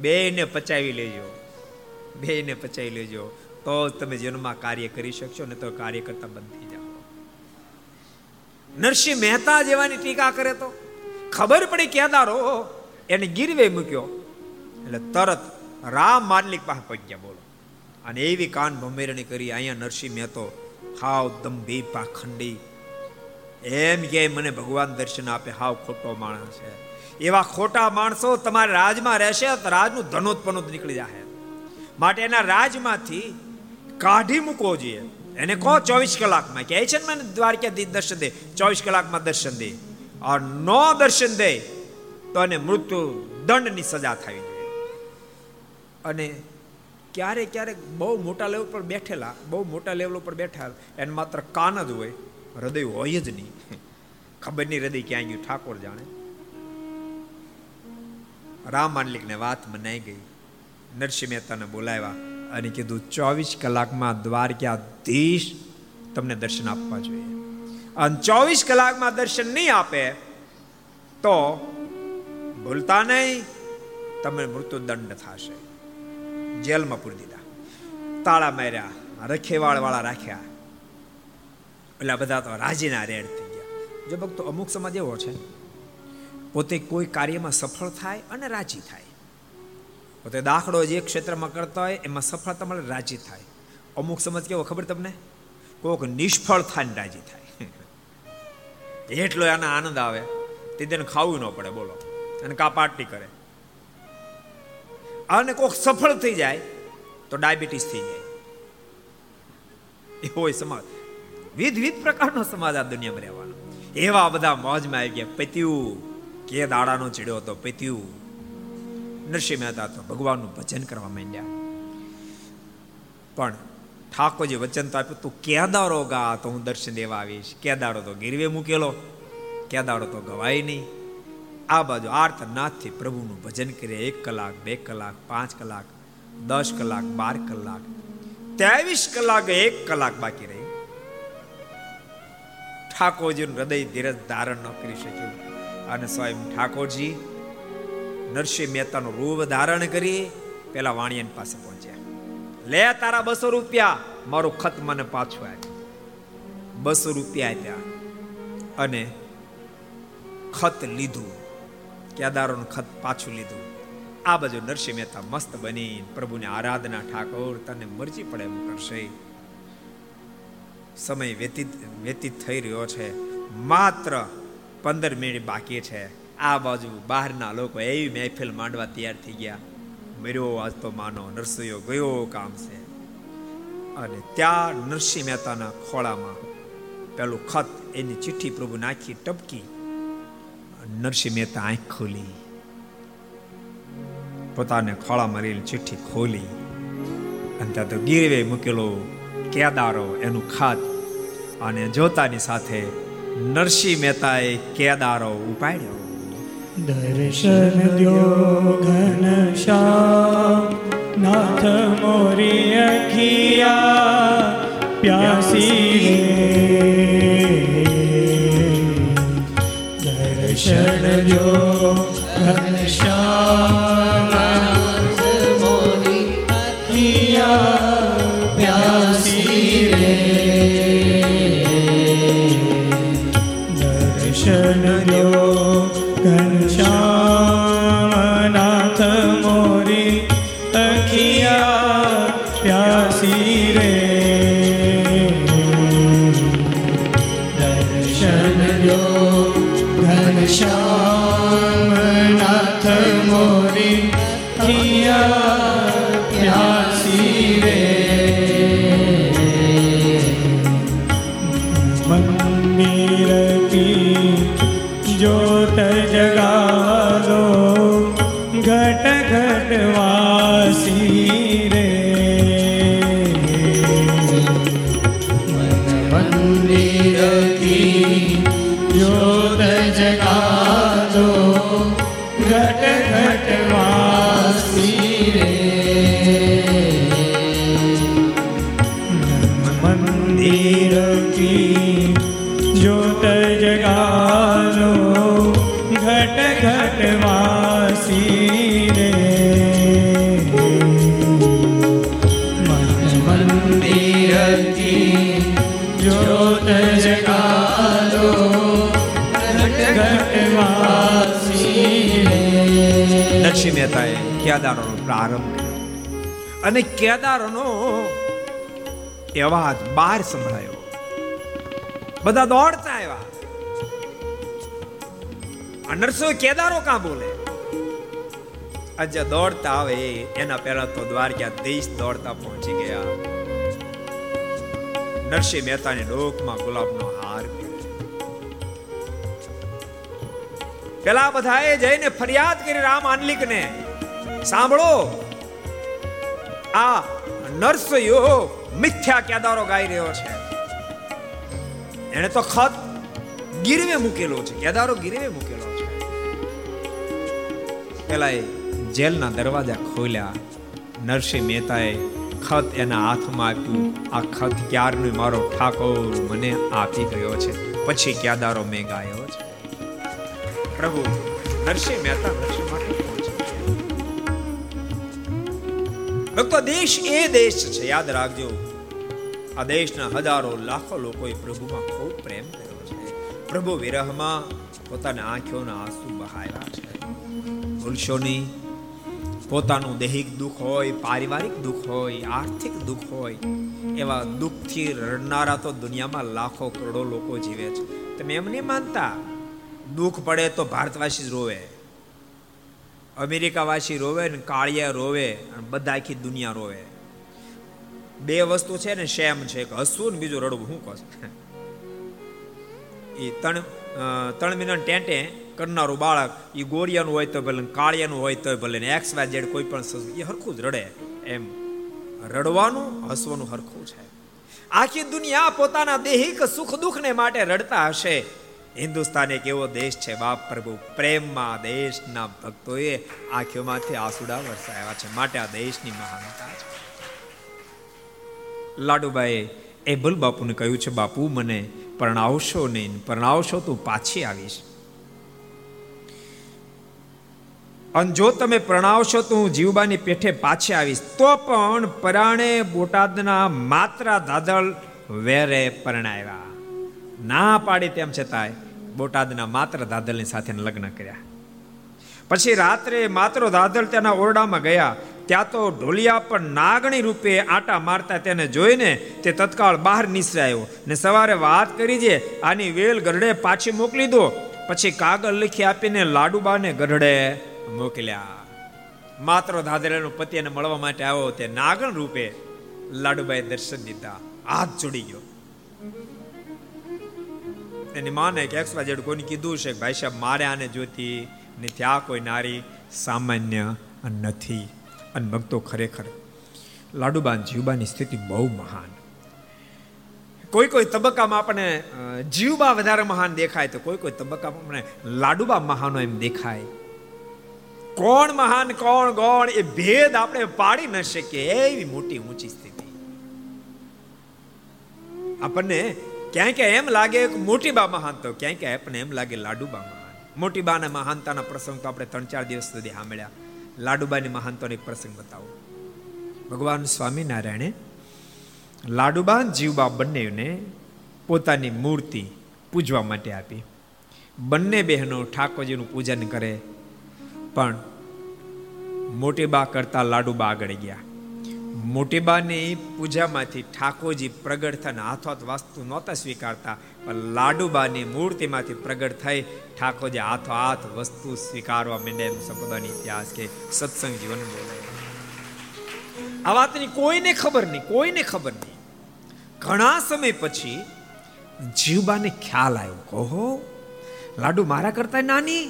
બેને પચાવી લેજો. બેને પચાવી લેજો. તો તમે જન્મમાં કાર્ય કરી શકશો, ને તો કાર્ય કરતા બંધ થઈ જાઓ. નરસિંહ મહેતા જેવાની ટીકા કરે તો? ખબર પડી કેદારો? એને ગીરવે મૂક્યો. એટલે તરત રામ માલિક પાસે પગ્યા બોલો. અને એવી કાન ભમેરણી કરી અહીંયા નરસિંહ મહેતો, હાવ દંભી પાખંડી એમ કે મને ભગવાન દર્શન આપે, હાવ ખોટો માણસ છે. એવા ખોટા માણસો તમારા રાજમાં રહેશે તો રાજનું ધનોત્પન્ન નીકળી જાય માટે એના રાજમાંથી કાઢી મૂકવો જોઈએ. એને કહો ચોવીસ કલાકમાં. કહે છે ને મને દ્વારકાધીશ દર્શન દે. ચોવીસ કલાકમાં દર્શન દે. આ નો દર્શન દે તો એને મૃત્યુ દંડની સજા થવી જોઈએ. અને ક્યારેક ક્યારેક બહુ મોટા લેવલ પર બેઠેલા, બહુ મોટા લેવલ પર બેઠા, એને માત્ર કાન જ હોય, હૃદય હોય જ નહીં. ખબર નહીં હૃદય ક્યાં ગયું, ઠાકોર જાણે. રામ માંડલિકને વાત મનાઈ ગઈ. નરસિંહ મહેતાને બોલાવ્યા અને કીધું, ચોવીસ કલાકમાં દ્વારકાધીશ તમને દર્શન આપવા જોઈએ. અને ચોવીસ કલાકમાં દર્શન નહીં આપે, તો ભૂલતા નહીં, તમને મૃત્યુદંડ થશે. જેલમાં પૂરી દીધા. તાળા માર્યા રખેવાળ વાળા રાખ્યા. એટલે બધા તો રાજીના રેડ થઈ ગયા. જો ભક્તો, અમુક સમાજ એવો છે, પોતે કોઈ કાર્યમાં સફળ થાય અને રાજી થાય. પોતે દાખલો જે ક્ષેત્રમાં કરતા હોય, એમાં સફળતા મળે, રાજી થાય. અમુક સમજ કેવો, ખબર તમને? કોઈક નિષ્ફળ થાય ને રાજી થાય. એટલો એના આનંદ આવે. તે તેને ખાવું ન પડે, બોલો. અને કાપાટી કરે. અને કોઈક સફળ થઈ જાય તો ડાયાબિટીસ થઈ જાય. એવો સમાજ. વિધ વિધ પ્રકારનો સમાજ આ દુનિયામાં રહેવાનો. એવા બધા મોજમાં આવી ગયા. પત્યું કે દાડાનો ચીડ્યો હતો. પત્યું નરસિંહ મહેતા તો ભગવાનનું ભજન કરવા માંડ્યા. પણ ઠાકોરજી વચન તો આપ્યું, તું કેદારો ગા, તો હું દર્શન દેવા આવીશ. કેદારો તો ગીરવે મૂકેલો, કેદારો તો ગવાય નહીં. આ બાજુ આર્તનાથથી પ્રભુનું ભજન કરીએ. એક કલાક, બે કલાક, પાંચ કલાક, દસ કલાક, બાર કલાક, ત્રેવીસ કલાક, એક કલાક બાકી રહી. ઠાકોરજીનું હૃદય ધીરજ ધારણ ન કરી શક્યું. અને સ્વયં ઠાકોરજી, નરસિંહ મહેતાનું રૂપ ધારણ કરી પેલા વાણિયન પાસે પહોંચ્યા. લે તારા બસો રૂપિયા, મારું ખત મને પાછું આપ્યું બસો રૂપિયા આપ્યા અને ખત લીધું. કેદારોનું ખત પાછું લીધું. આ બાજુ નરસિંહ મહેતા મસ્ત બની પ્રભુની આરાધના ઠાકોર તને મરજી પડે એમ કરશે. સમય વ્યતીત વ્યતીત થઈ રહ્યો છે. માત્ર પંદર મિનિટ બાકી છે. આ બાજુ બહારના લોકો એવી મહેફિલ માંડવા તૈયાર થઈ ગયા. મર્યો આજ તો માનો, નરસિંહો ગયો કામ છે. અને ત્યાં નરસિંહ મહેતાના ખોળામાં પેલું ખત એની ચિઠ્ઠી પ્રભુ નાખી ટપકી. નરસિંહ મહેતા આંખ ખોલી. પોતાને ખોળા મરેલી ચિઠ્ઠી ખોલી. અને ત્યાં તો ગીરવે મૂકેલો કેદારો એનું ખાત અને જોતાની સાથે નરસિંહ મહેતાએ કેદારો ઉપાડ્યો. દર્શન દ્યો ઘન નાથ મોરી અખિયા, પ્યાસી દર્શન જો ઘન કેદારોનો પ્રારંભ કર્યો. અને કેદારોનો અવાજ બહાર સંભળાયો. બધા દોડતા આવ્યા. અનરસો કેદારો કા બોલે? આજે દોડતા આવે, એના પહેલા તો દ્વારકાધીશ દોડતા પહોંચી ગયા. નરસિંહ મહેતાની ડોકમાં ગુલાબનો હાર પહેલા બધાએ જઈને ફરિયાદ કરી રામ આનલિકને સાંભળો. આ નરસૈયો મિથ્યા કેદારો ગાઈ રહ્યો છે. એને તો ખત ગીરવે મૂકેલો છે. કેદારો ગીરવે મૂકેલો છે. પેલા એ જેલના દરવાજા ખોલ્યા. નરસિંહ મહેતાએ ખત એના હાથમાં આપ્યું. આ ખત ક્યારનું મારો ઠાકોર મને આપી ગયો છે. પછી ક્યાદારો મેં ગાયો છે. પ્રભુ, નરસિંહ મહેતા નરસિંહ ભક્તો, દેશ એ દેશ છે, યાદ રાખજો. આ દેશના હજારો લાખો લોકોએ પ્રભુમાં ખૂબ પ્રેમ કર્યો છે. પ્રભુ વિરહમાં પોતાની આંખોના આંસુ બહાયા છે. ભૂલશો નહીં પોતાનું દૈહિક દુઃખ હોય, પારિવારિક દુઃખ હોય, આર્થિક દુઃખ હોય, એવા દુઃખથી રડનારા તો દુનિયામાં લાખો કરોડો લોકો જીવે છે. તમે એમ નહીં માનતા? દુઃખ પડે તો ભારતવાસી જ રોવે. અમેરિકાવાસી રોવે ને કાળિયા રોવે અને બધા આખી દુનિયા રોવે. બે વસ્તુ છે ને શેમ છે કે હસવું ને બીજું રડવું શું કહો એ ત્રણ ત્રણ મિનિટ ટેન્ટે કરનારું બાળક એ ગોરિયાનું હોય તો ભલે કાળિયાનું હોય તો ભલે ને એક્સ વાય જેડ કોઈ પણ એ હરખું જ રડે. એમ. રડવાનું, હસવાનું હરખું છે. આખી દુનિયા પોતાના દેહિક સુખ દુઃખને માટે રડતા હશે. હિન્દુસ્તાન એક એવો દેશ છે, બાપ પ્રભુ, પ્રેમમાં દેશના ભક્તોએ આંખોમાંથી આસુડા વરસાયા છે. માટે આ દેશની મહાનતા છે. લાડુભાઈ એ ભૂલ બાપુને કહ્યું છે, બાપુ, મને પરણાવશો નહીં, પરણાવશો તું પાછી આવીશ. અને જો તમે પ્રણાવશો તો હું જીવબાની પેઠે પાછી આવીશ. તો પણ પરાણે બોટાદના માત્રા દાદળ વેરે પરણાવ્યા. ના પાડી તેમ છતાંય બોટાદના માત્ર દાદલની સાથે લગ્ન કર્યા. પછી રાત્રે માત્ર દાદલ તેના ઓરડામાં ગયા. ત્યાં તો ઢોલિયા પર નાગણી રૂપે આટા મારતા તેને જોઈને તે તત્કાળ બહાર નિસરાયો ને સવારે વાત કરી દે આની વેલ ગરડે પાછી મોકલી દો. પછી કાગળ લખી આપીને લાડુબાને ગરડે મોકલ્યા. માત્ર ધાદરેનો પતિ એને મળવા માટે આવ્યો તે નાગણ રૂપે લાડુબાએ દર્શન દીધા. હાથ જોડી ગયો. એની માને કે એક્સરા જેડ કોઈને કીધું છે કે ભાઈ સાહેબ, મારે આને જોતી ને ત્યાં કોઈ નારી સામાન્ય નથી. અને ભક્તો ખરેખર લાડુબાન જીવબાની સ્થિતિ બહુ મહાન. કોઈ કોઈ તબક્કામાં આપણને જીવબા વધારે મહાન દેખાય તો કોઈ કોઈ તબક્કામાં આપણે લાડુબા મહાનો એમ દેખાય. કોણ મહાન, કોણ ગોણ એ ભેદ આપણે પાડી ન શકીએ એવી મોટી ઊંચી સ્થિતિ. આપણને ક્યાંય ક્યાંય એમ લાગે મોટી બા મહાન તો ક્યાંય ક્યાંય આપણને એમ લાગે લાડુબા મહાન. મોટી બાના મહાનતાના પ્રસંગ તો આપણે ત્રણ ચાર દિવસ સુધી સાંભળ્યા. લાડુબાની મહાનતાનો એક પ્રસંગ બતાવો. ભગવાન સ્વામિનારાયણે લાડુબા જીવબા બંનેને પોતાની મૂર્તિ પૂજવા માટે આપી. બંને બહેનો ઠાકોરજીનું પૂજન કરે, પણ મોટી બા કરતા લાડુબા આગળ ગયા. મોટી બાની પૂજામાંથી ઠાકોરજી પ્રગટ થઈને હાથ વાસ્તુ નહોતા સ્વીકારતા, પણ લાડુબાની મૂર્તિમાંથી પ્રગટ થઈ ઠાકોરજી હાથો હાથ વસ્તુ સ્વીકારવા માંડે એમ સંપ્રદાયનો ઇતિહાસ કે સત્સંગ જીવન બોલાય. આ વાતની કોઈને ખબર નહીં, કોઈને ખબર નહીં. ઘણા સમય પછી જીવબાને ખ્યાલ આવ્યો કહો લાડુ મારા કરતા નાની?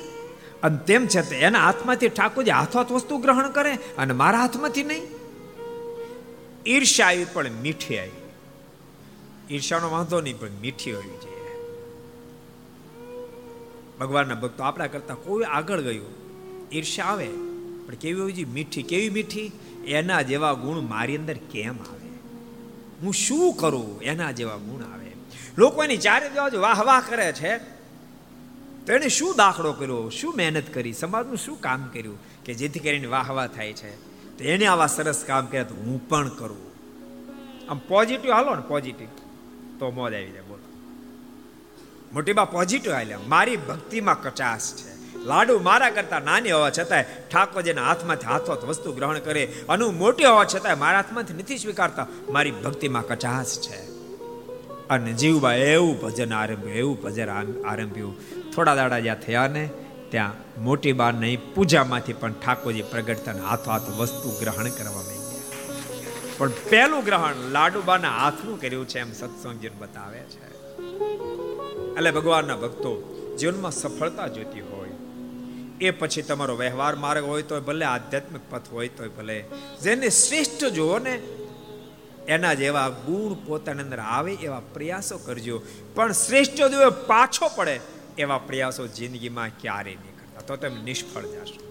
અને તેમ છતાં એના હાથમાંથી ઠાકોરજી હાથો હાથ વસ્તુ ગ્રહણ કરે અને મારા હાથમાંથી નહીં? ઈર્ષા આવી પણ મીઠી આવી. ઈર્ષાનો વાંધો નહીં, પણ મીઠી હોવી જોઈએ. ભગવાનના ભક્તો આપણા કરતા કોઈ આગળ ગયું ઈર્ષા આવે, પણ કેવી હોવી જોઈએ? મીઠી, કેવી મીઠી? એના જેવા ગુણ મારી અંદર કેમ આવે? હું શું કરું? એના જેવા ગુણ આવે. લોકો એની ચારે બાજુ વાહ વાહ કરે છે. તો એને શું દાખલો કર્યો? શું મહેનત કરી? સમાજનું શું કામ કર્યું? કે જેથી કરીને વાહ વાહ થાય છે. તો એને આવા સરસ કામ કર્યા તો હું પણ કરું. આમ પોઝિટિવ હાલો ને પોઝિટિવ તો મોજ આવી જાય, બોલો. મોટી બા પોઝિટિવ હાલ્યા મારી ભક્તિમાં કચાશ છે. લાડુ મારા કરતા નાની હોવા છતાંય ઠાકોરજીના હાથમાંથી હાથો વસ્તુ ગ્રહણ કરે. અને મોટી હોવા છતાંય મારા હાથમાંથી નથી સ્વીકારતા. મારી ભક્તિમાં કચાશ છે. અને જીવબા એવું ભજન આરંભ્યું, એવું ભજન આરંભ્યું. થોડા દાડા જ્યાં થયા ને ત્યાં મોટી બાર નહીં, પૂજામાંથી પણ ઠાકોરજી પ્રગટ થઈને હાથો હાથ વસ્તુ ગ્રહણ કરવા માંગ્યા પણ પહેલું ગ્રહણ લાડુબાના હાથનું કર્યું છે એમ સત્સંગજીન બતાવે છે. એટલે ભગવાનના ભક્તો, જીવનમાં સફળતા જોતી હોય, એ પછી તમારો વ્યવહાર માર્ગ હોય તો ભલે, આધ્યાત્મિક પથ હોય તો ભલે, જેને શ્રેષ્ઠ જુઓ ને, એના જેવા ગુણ પોતાની અંદર આવે એવા પ્રયાસો કરજો. પણ શ્રેષ્ઠ જો પાછો પડે એવા પ્રયાસો જિંદગીમાં ક્યારેય નહીં કરતા. તો તમે નિષ્ફળ જશો.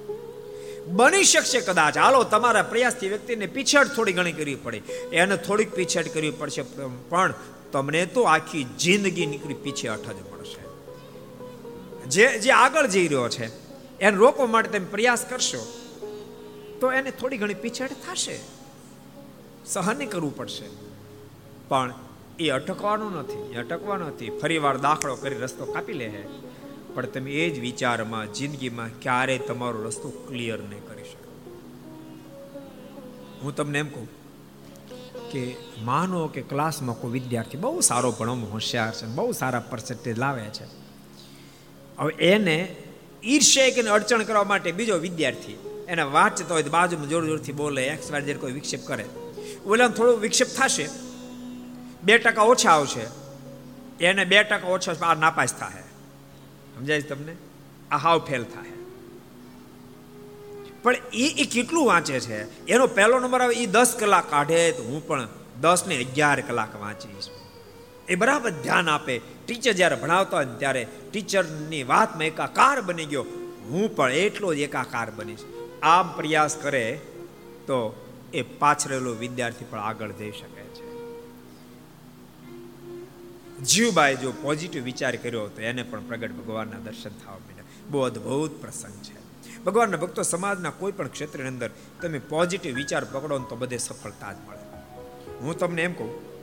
બની શકશે કદાચ. હાલો, તમારા પ્રયાસથી વ્યક્તિને પીછેડ થોડી ઘણી કરવી પડે. એને થોડીક પીછેડ કરવી પડશે, પણ તમને તો આખી જિંદગી નીકળી પીછે જ પડશે. જે જે આગળ જઈ રહ્યો છે, એને રોકવા માટે તમે પ્રયાસ કરશો, તો એને થોડી ઘણી પીછેડ થશે. સહન કરવું પડશે. પણ એ અટકવાનું નથી, એ અટકવાનું નથી. ફરી વાર દાખલો કરી રસ્તો કાપી લે પણ તમે એ જ વિચારમાં, જિંદગીમાં ક્યારેય તમારો રસ્તો ક્લિયર નહીં કરી શકો. હું તમને એમ કહું કે માનો કે ક્લાસમાં કોઈ વિદ્યાર્થી બહુ સારો ભણવામાં હોશિયાર છે બહુ સારા પર્સન્ટેજ લાવે છે. હવે એને ઈર્ષે કે અડચણ કરવા માટે બીજો વિદ્યાર્થી, એને વાંચતો હોય તો બાજુમાં જોર જોરથી બોલે એક્સ વાય કોઈ વિક્ષેપ કરે. ઓલા થોડો વિક્ષેપ થશે બે ટકા ઓછા આવશે, એને બે ટકા ઓછા આ નાપાસ થાય સમજાય તમને? આ હાવ ફેલ થાય પણ એ એ કેટલું વાંચે છે? એનો પહેલો નંબર આવે એ દસ કલાક કાઢે તો હું પણ દસ ને અગિયાર કલાક વાંચીશ. એ બરાબર ધ્યાન આપે. ટીચર જ્યારે ભણાવતા હોય ત્યારે ટીચરની વાતમાં એકાકાર બની ગયો. હું પણ એટલો જ એકાકાર બનીશ. આમ પ્રયાસ કરે તો એ પાછળેલો વિદ્યાર્થી પણ આગળ જઈ શકે. છે જીવબાઈ જો પોઝિટિવ વિચાર કર્યો તો એને પણ પ્રગટ ભગવાનના દર્શન થવા મળ્યા. બહુ અદ્ભુત પ્રસંગ છે. ભગવાનના ભક્તો સમાજના કોઈ પણ ક્ષેત્રની અંદર તમે પોઝિટિવ વિચાર પકડો તો બધે સફળતા જ મળે. હું તમને એમ કહું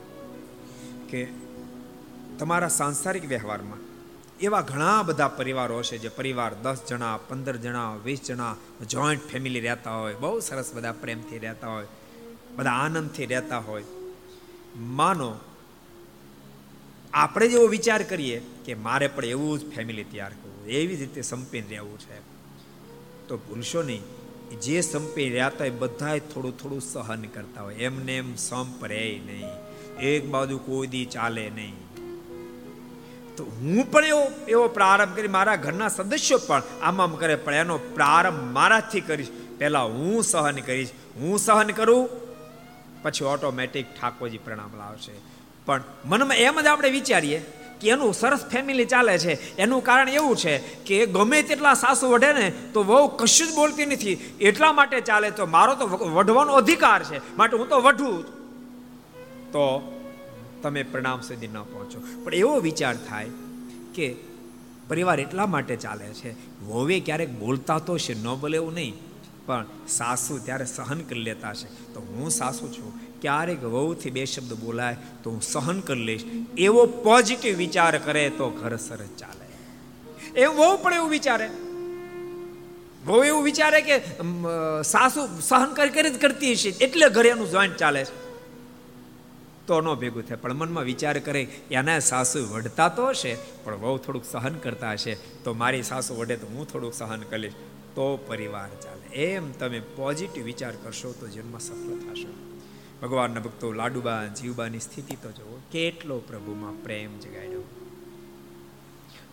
કે તમારા સાંસારિક વ્યવહારમાં એવા ઘણા બધા પરિવારો હશે જે પરિવાર દસ જણા, પંદર જણા, વીસ જણા જોઈન્ટ ફેમિલી રહેતા હોય, બહુ સરસ બધા પ્રેમથી રહેતા હોય, બધા આનંદથી રહેતા હોય. માનો આપણે જેવો વિચાર કરીએ કે મારે પણ એવું જ ફેમિલી તૈયાર કરવું, એવી જ રીતે સંપીને રહેવું છે. તો ભૂલશો નહીં જે સંપી રહ્યા એ બધા થોડું થોડું સહન કરતા હોય. એમને એમ સંપ રહે નહીં. એક બાજુ કોઈ દી ચાલે નહીં. તો હું પણ એવો એવો પ્રારંભ કરી મારા ઘરના સદસ્યો પણ આમ આમ કરે, પણ એનો પ્રારંભ મારાથી કરીશ. પહેલા હું સહન કરીશ. હું સહન કરું, પછી ઓટોમેટિક ઠાકોરજી પ્રણામ લાવશે. પણ મનમાં એમ જ આપણે વિચારીએ કે એનું સરસ ફેમિલી ચાલે છે. એનું કારણ એવું છે કે ગમે તેટલા સાસુ વઢે ને તો વહુ કશું જ બોલતી નથી. એટલા માટે ચાલે તો મારો તો વઢવાનો અધિકાર છે. માટે હું તો વઢું તો તમે પ્રણામ સુધી ન પહોંચો. પણ એવો વિચાર થાય કે પરિવાર એટલા માટે ચાલે છે. વહુએ ક્યારેક બોલતા તો છે, ન બોલે એવું નહીં. પણ સાસુ ત્યારે સહન કરી લેતા છે. તો હું સાસુ છું. ક્યારેક વહુથી બે શબ્દ બોલાય તો હું સહન કરી લઈશ. એવો પોઝિટિવ વિચાર કરે તો ઘર સરસ ચાલે. એમ વહુ પણ એવું વિચારે. વહુ એવું વિચારે કે સાસુ સહન કરી કરી જ કરતી હશે, એટલે ઘરે એનું જોઈન્ટ ચાલે છે. તો ન ભેગું થાય, પણ મનમાં વિચાર કરે, એના સાસુ વઢતા તો હશે, પણ વહુ થોડુંક સહન કરતા હશે. તો મારી સાસુ વઢે તો હું થોડુંક સહન કરીશ તો પરિવાર ચાલે. એમ તમે પોઝિટિવ વિચાર કરશો તો જન્મ સફળ થશો. ભગવાનના ભક્તો લાડુબા, જીવબાની સ્થિતિ તો જુઓ, કેટલો પ્રભુમાં પ્રેમ જગાડ્યો.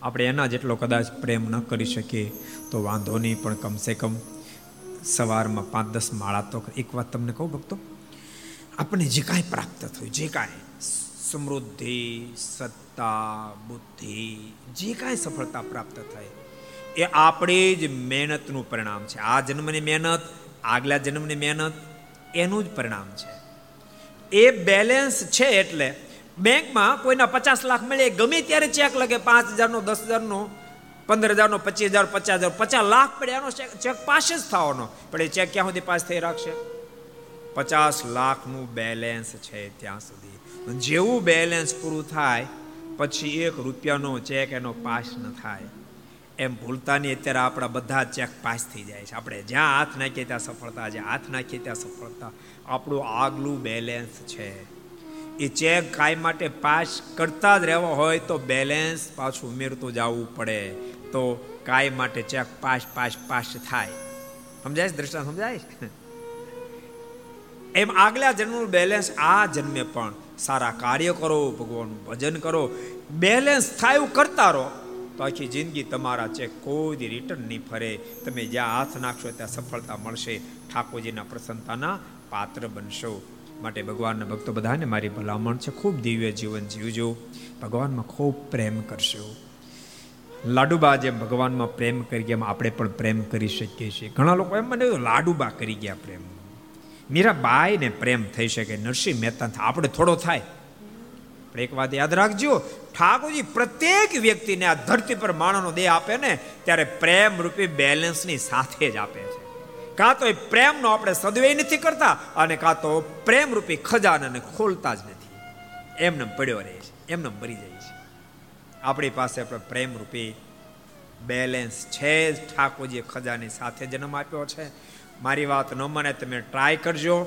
આપણે એના જેટલો કદાચ પ્રેમ ન કરી શકીએ, તો વાંધો નહીં, પણ કમસે કમ સવારમાં પાંચ દસ માળા તો એક વાત તમને કહું ભક્તો, આપણને જે કાંઈ પ્રાપ્ત થયું, જે કાંઈ સમૃદ્ધિ, સત્તા, બુદ્ધિ, જે કાંઈ સફળતા પ્રાપ્ત થાય એ આપણી જ મહેનતનું પરિણામ છે. આ જન્મની મહેનત, આગલા જન્મની મહેનત, એનું જ પરિણામ છે. એ બેલેન્સ છે એટલે બેંકમાં કોઈના પચાસ લાખ મળે ગમે ત્યારે ચેક લગે, પાંચ હજારનો, દસ હજારનો, પંદર હજારનો, પચીસ હજાર, પચાસ હજાર, પચાસ લાખ પડે એનો ચેક પાસ જ થવાનો. પણ એ ચેક ક્યાં સુધી પાસ થઈ રાખશે? પચાસ લાખનું બેલેન્સ છે ત્યાં સુધી. જેવું બેલેન્સ પૂરું થાય, પછી એક રૂપિયાનો ચેક એનો પાસ ન થાય. એમ ભૂલતાની અત્યારે આપણા બધા ચેક પાસ થઈ જાય છે. આપણે જ્યાં હાથ નાખીએ ત્યાં સફળતા જ્યાં હાથ નાખીએ ત્યાં સફળતા. આપણું આગલું બેલેન્સ છે. એ ચેક કાંઈ માટે પાસ કરતા જ રહેવા હોય તો બેલેન્સ પાછું ઉમેરતું જવું પડે. તો કાંઈ માટે ચેક પાસ પાસ પાસ થાય. સમજાય દ્રષ્ટા સમજાય એમ આગલા જન્મનું બેલેન્સ આ જન્મે પણ. સારા કાર્ય કરો, ભગવાનનું ભજન કરો. બેલેન્સ થાય એવું કરતા રહો, તો આખી જિંદગી તમારા ચેક કોઈ રિટર્ન નહીં ફરે. તમે જ્યાં હાથ નાખશો ત્યાં સફળતા મળશે. ઠાકોરજીના પ્રસન્નતાના પાત્ર બનશો. માટે ભગવાનના ભક્તો બધાને મારી ભલામણ છે, ખૂબ દિવ્ય જીવન જીવજો. ભગવાનમાં ખૂબ પ્રેમ કરશો. લાડુબા જેમ ભગવાનમાં પ્રેમ કરી ગયા આપણે પણ પ્રેમ કરી શકીએ છીએ. ઘણા લોકો એમ મને લાડુબા કરી ગયા પ્રેમ. મીરાબાઈને પ્રેમ થઈ શકે, નરસિંહ મહેતા આપણે થોડો થાય. પણ એક વાત યાદ રાખજો, ઠાકોરજી પ્રત્યેક વ્યક્તિને આ ધરતી પર માણસનો દેહ આપે ને, ત્યારે પ્રેમ રૂપી બેલેન્સની સાથે જ આપે છે. કાં તો એ પ્રેમનો આપણે સદવ્યય નથી કરતા અને કાં તો પ્રેમ રૂપી ખજાનાને ખોલતા જ નથી. એમને પડ્યો રહે છે, એમને મરી જાય છે. આપણી પાસે આપણે પ્રેમ રૂપી બેલેન્સ છે જ ઠાકોરજીએ ખજાની સાથે જન્મ આપ્યો છે. મારી વાત ન મને, તમે ટ્રાય કરજો.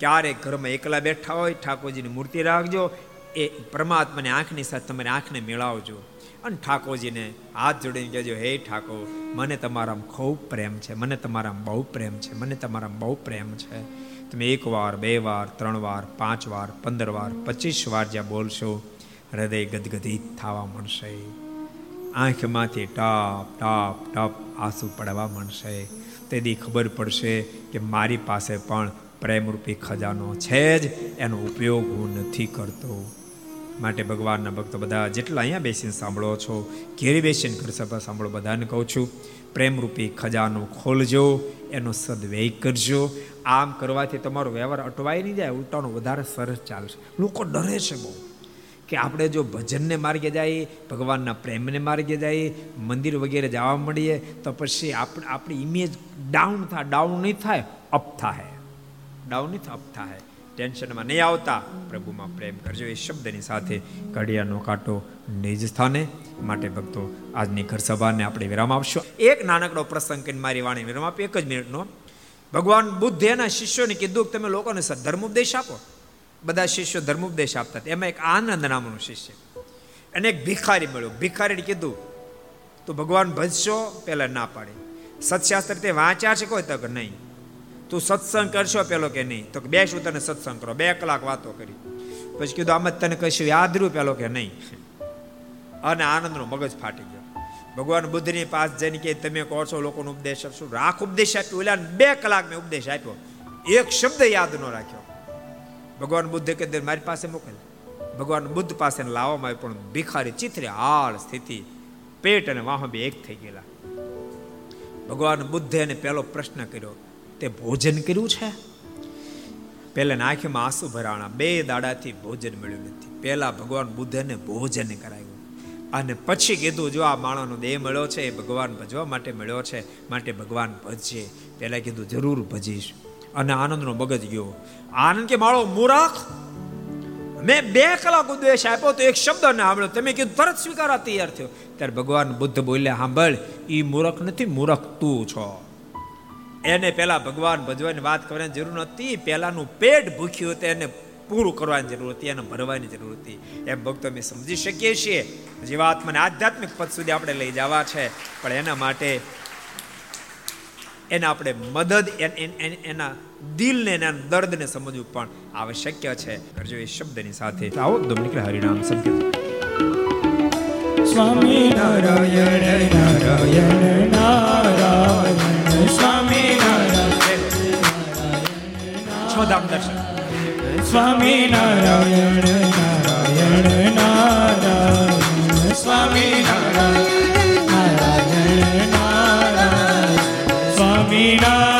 ક્યારેક ઘરમાં એકલા બેઠા હોય, ઠાકોરજીની મૂર્તિ રાખજો. એ પરમાત્માની આંખની સાથે તમારી આંખને મેળવજો. અને ઠાકોરજીને હાથ જોડીને કહેજો, હે ઠાકોર, મને તમારામાં ખૂબ પ્રેમ છે, મને તમારામાં બહુ પ્રેમ છે, મને તમારામાં બહુ પ્રેમ છે. તમે એક વાર, બે વાર, ત્રણ વાર, પાંચ વાર, પંદર વાર, પચીસ વાર જ્યાં બોલશો, હૃદય ગદગદિત થવા મળશે આંખમાંથી ટપ ટપ ટપ આંસુ પડવા મળશે તેથી ખબર પડશે કે મારી પાસે પણ પ્રેમરૂપી ખજાનો છે જ, એનો ઉપયોગ હું નથી કરતો. માટે ભગવાનના ભક્તો બધા જેટલા અહીંયા બેસીને સાંભળો છો, ઘેરી બેસીને ઘર સભા સાંભળો, બધાને કહું છું, પ્રેમરૂપી ખજાનો ખોલજો, એનો સદવ્યય કરજો. આમ કરવાથી તમારો વ્યવહાર અટવાઈ નહીં જાય, ઉલટાનો વધારે સરસ ચાલશે લોકો ડરે છે બહુ કે આપણે જો ભજનને માર્ગે જઈએ, ભગવાનના પ્રેમને માર્ગે જઈએ, મંદિર વગેરે જવા મળીએ તો પછી આપણે આપણી ઇમેજ ડાઉન થાય ડાઉન નહીં થાય અપ થાય ડાઉન નહીં થાય અપ થાય ટેન્શનમાં નહીં આવતા. પ્રભુમાં પ્રેમ કરજો. એ શબ્દની સાથે ઘડિયાળનો કાંટો નિજ સ્થાને માટે ભક્તો આજની ઘર સભાને આપણે વિરામ આપશો. એક નાનકડો પ્રસંગ કરીને મારી વાણી વિરામ આપી એક જ મિનિટનો. ભગવાન બુદ્ધે એના શિષ્યોને કીધું કે તમે લોકોને ધર્મ ઉપદેશ આપો. બધા શિષ્યો ધર્મ ઉપદેશ આપતા. એમાં એક આનંદ નામનો શિષ્ય. અને એક ભિખારી મળ્યો. ભિખારીને કીધું, તો ભગવાન ભજશો? પહેલાં ના પાડે. સત્શાસ્ત્ર તે વાંચ્યા છે કોઈ તક નહીં. તું સત્સંગ કરશો પેલો કે નહીં? તો બે શું તને સત્સંગ કરો? બે કલાક વાતો કરી. પછી કીધું, આમ જ તને કશું યાદ રહ્યું પેલો કે નહીં? અને આનંદનો મગજ ફાટી ગયો. ભગવાન બુદ્ધની પાસ જઈને કે તમે કહો છો લોકોનો ઉપદેશ આપશો રાખ ઉપદેશ આપ્યો, ઓલા બે કલાક મેં ઉપદેશ આપ્યો. એક શબ્દ યાદ ન રાખ્યો. ભગવાન બુદ્ધે કે મારી પાસે મોકલ. ભગવાન બુદ્ધ પાસે લાવવામાં આવ્યો, પણ ભિખારી ચિત્રે હાળ સ્થિતિ. પેટ અને વાહ બે એક થઈ ગયેલા. ભગવાન બુદ્ધે એને પહેલો પ્રશ્ન કર્યો તે ભોજન કર્યું છે? પહેલા આંખમાં આંસુ ભરાણા. બે દાડાથી ભોજન મળ્યું નથી. પહેલા ભગવાન બુદ્ધને ભોજન કરાવ્યું અને પછી કીધું, જો આ માણસનો દેહ મળ્યો છે, એ ભગવાન ભજવા માટે મળ્યો છે, માટે ભગવાન ભજશે પહેલા કીધું, જરૂર ભજીશ. અને આનંદનો મગજ ગયો. આનંદ કે માળો, મૂરખ? મેં બે કલાક ઉદ્દેશ આપ્યો તો એક શબ્દ ના સાંભળ્યો. તમે કીધું, તરત સ્વીકારવા તૈયાર થયો. ત્યારે ભગવાન બુદ્ધ બોલ્યા સાંભળ એ મૂરખ નથી, મૂરખ તું છો. એને પેલા ભગવાન ભજવાની વાત કરવાની જરૂર નથી પેલાનું પેટ ભૂખ્યું હતું, એને પૂરું કરવાની જરૂર હતી, એને ભરવાની જરૂર હતી. એમ ભક્તો અમે સમજી શકીએ છીએ. જીવાત્માને આધ્યાત્મિક પદ સુધી આપણે લઈ જવા છે, પણ એના માટે એને આપણે મદદ, એના દિલને, એના દર્દને સમજવું પણ આવશ્યક છે. કરજો એ શબ્દની સાથે. આવો દમ નીકળે હરિનામ સંકેત. સ્વામી નારાયણ નારાયણ નારાયણ. છોધામ દર્શન. સ્વામી નારાયણ નારાયણ નારાયણ. સ્વામી નારાયણ નારાયણ નારાયણ. સ્વામી નારાયણ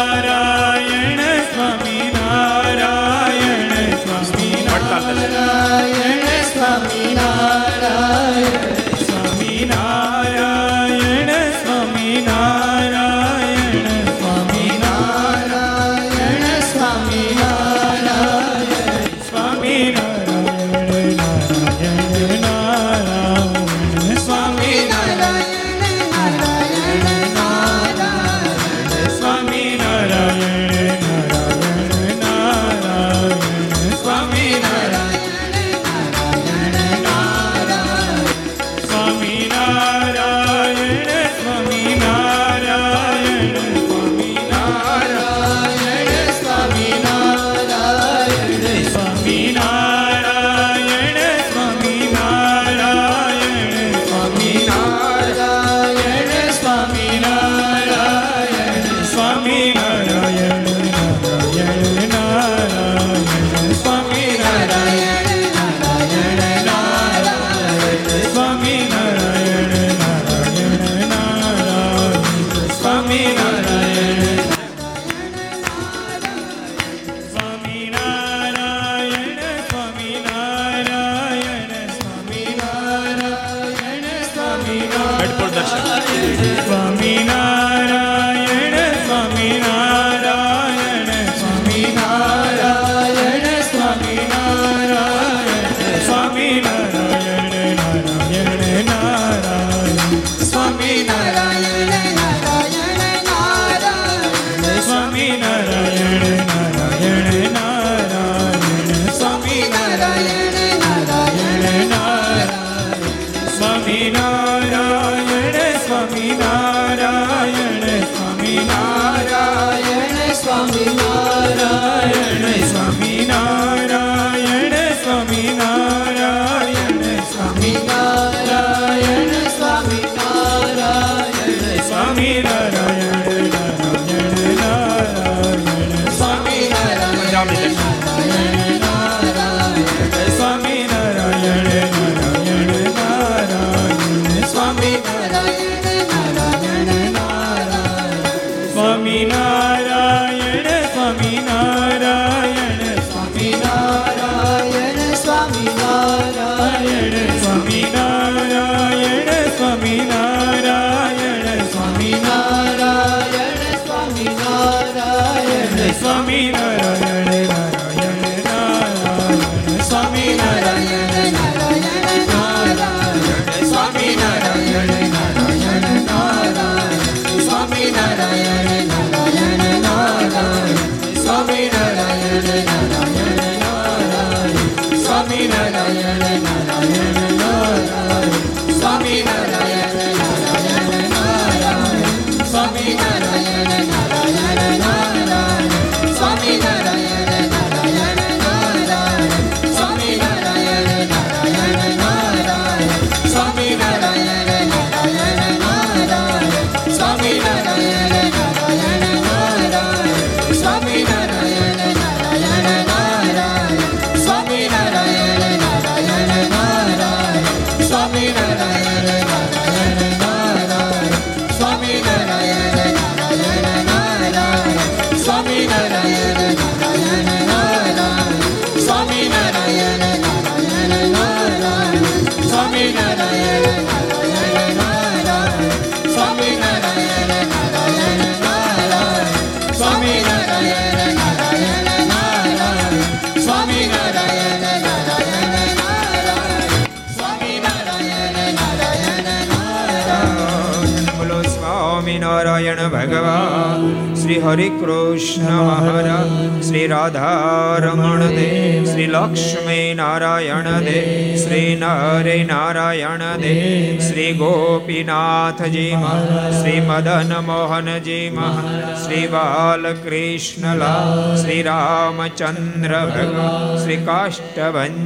શ્રી હરિ કૃષ્ણ મહારાજ શ્રી રાધારમણ દેવ શ્રી લક્ષ્મી નારાયણ દેવ શ્રી નરે નારાયણ દેવ શ્રી ગોપીનાથજી મહારાજ શ્રી મદન મોહનજી મહારાજ શ્રી બાલકૃષ્ણલા શ્રી રામચંદ્ર ભગવાન શ્રી કાષ્ટભન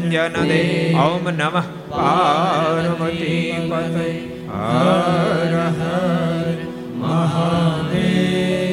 દેવ ઓમ નમઃ પાર્વતી પતે હર હર મહાદેવ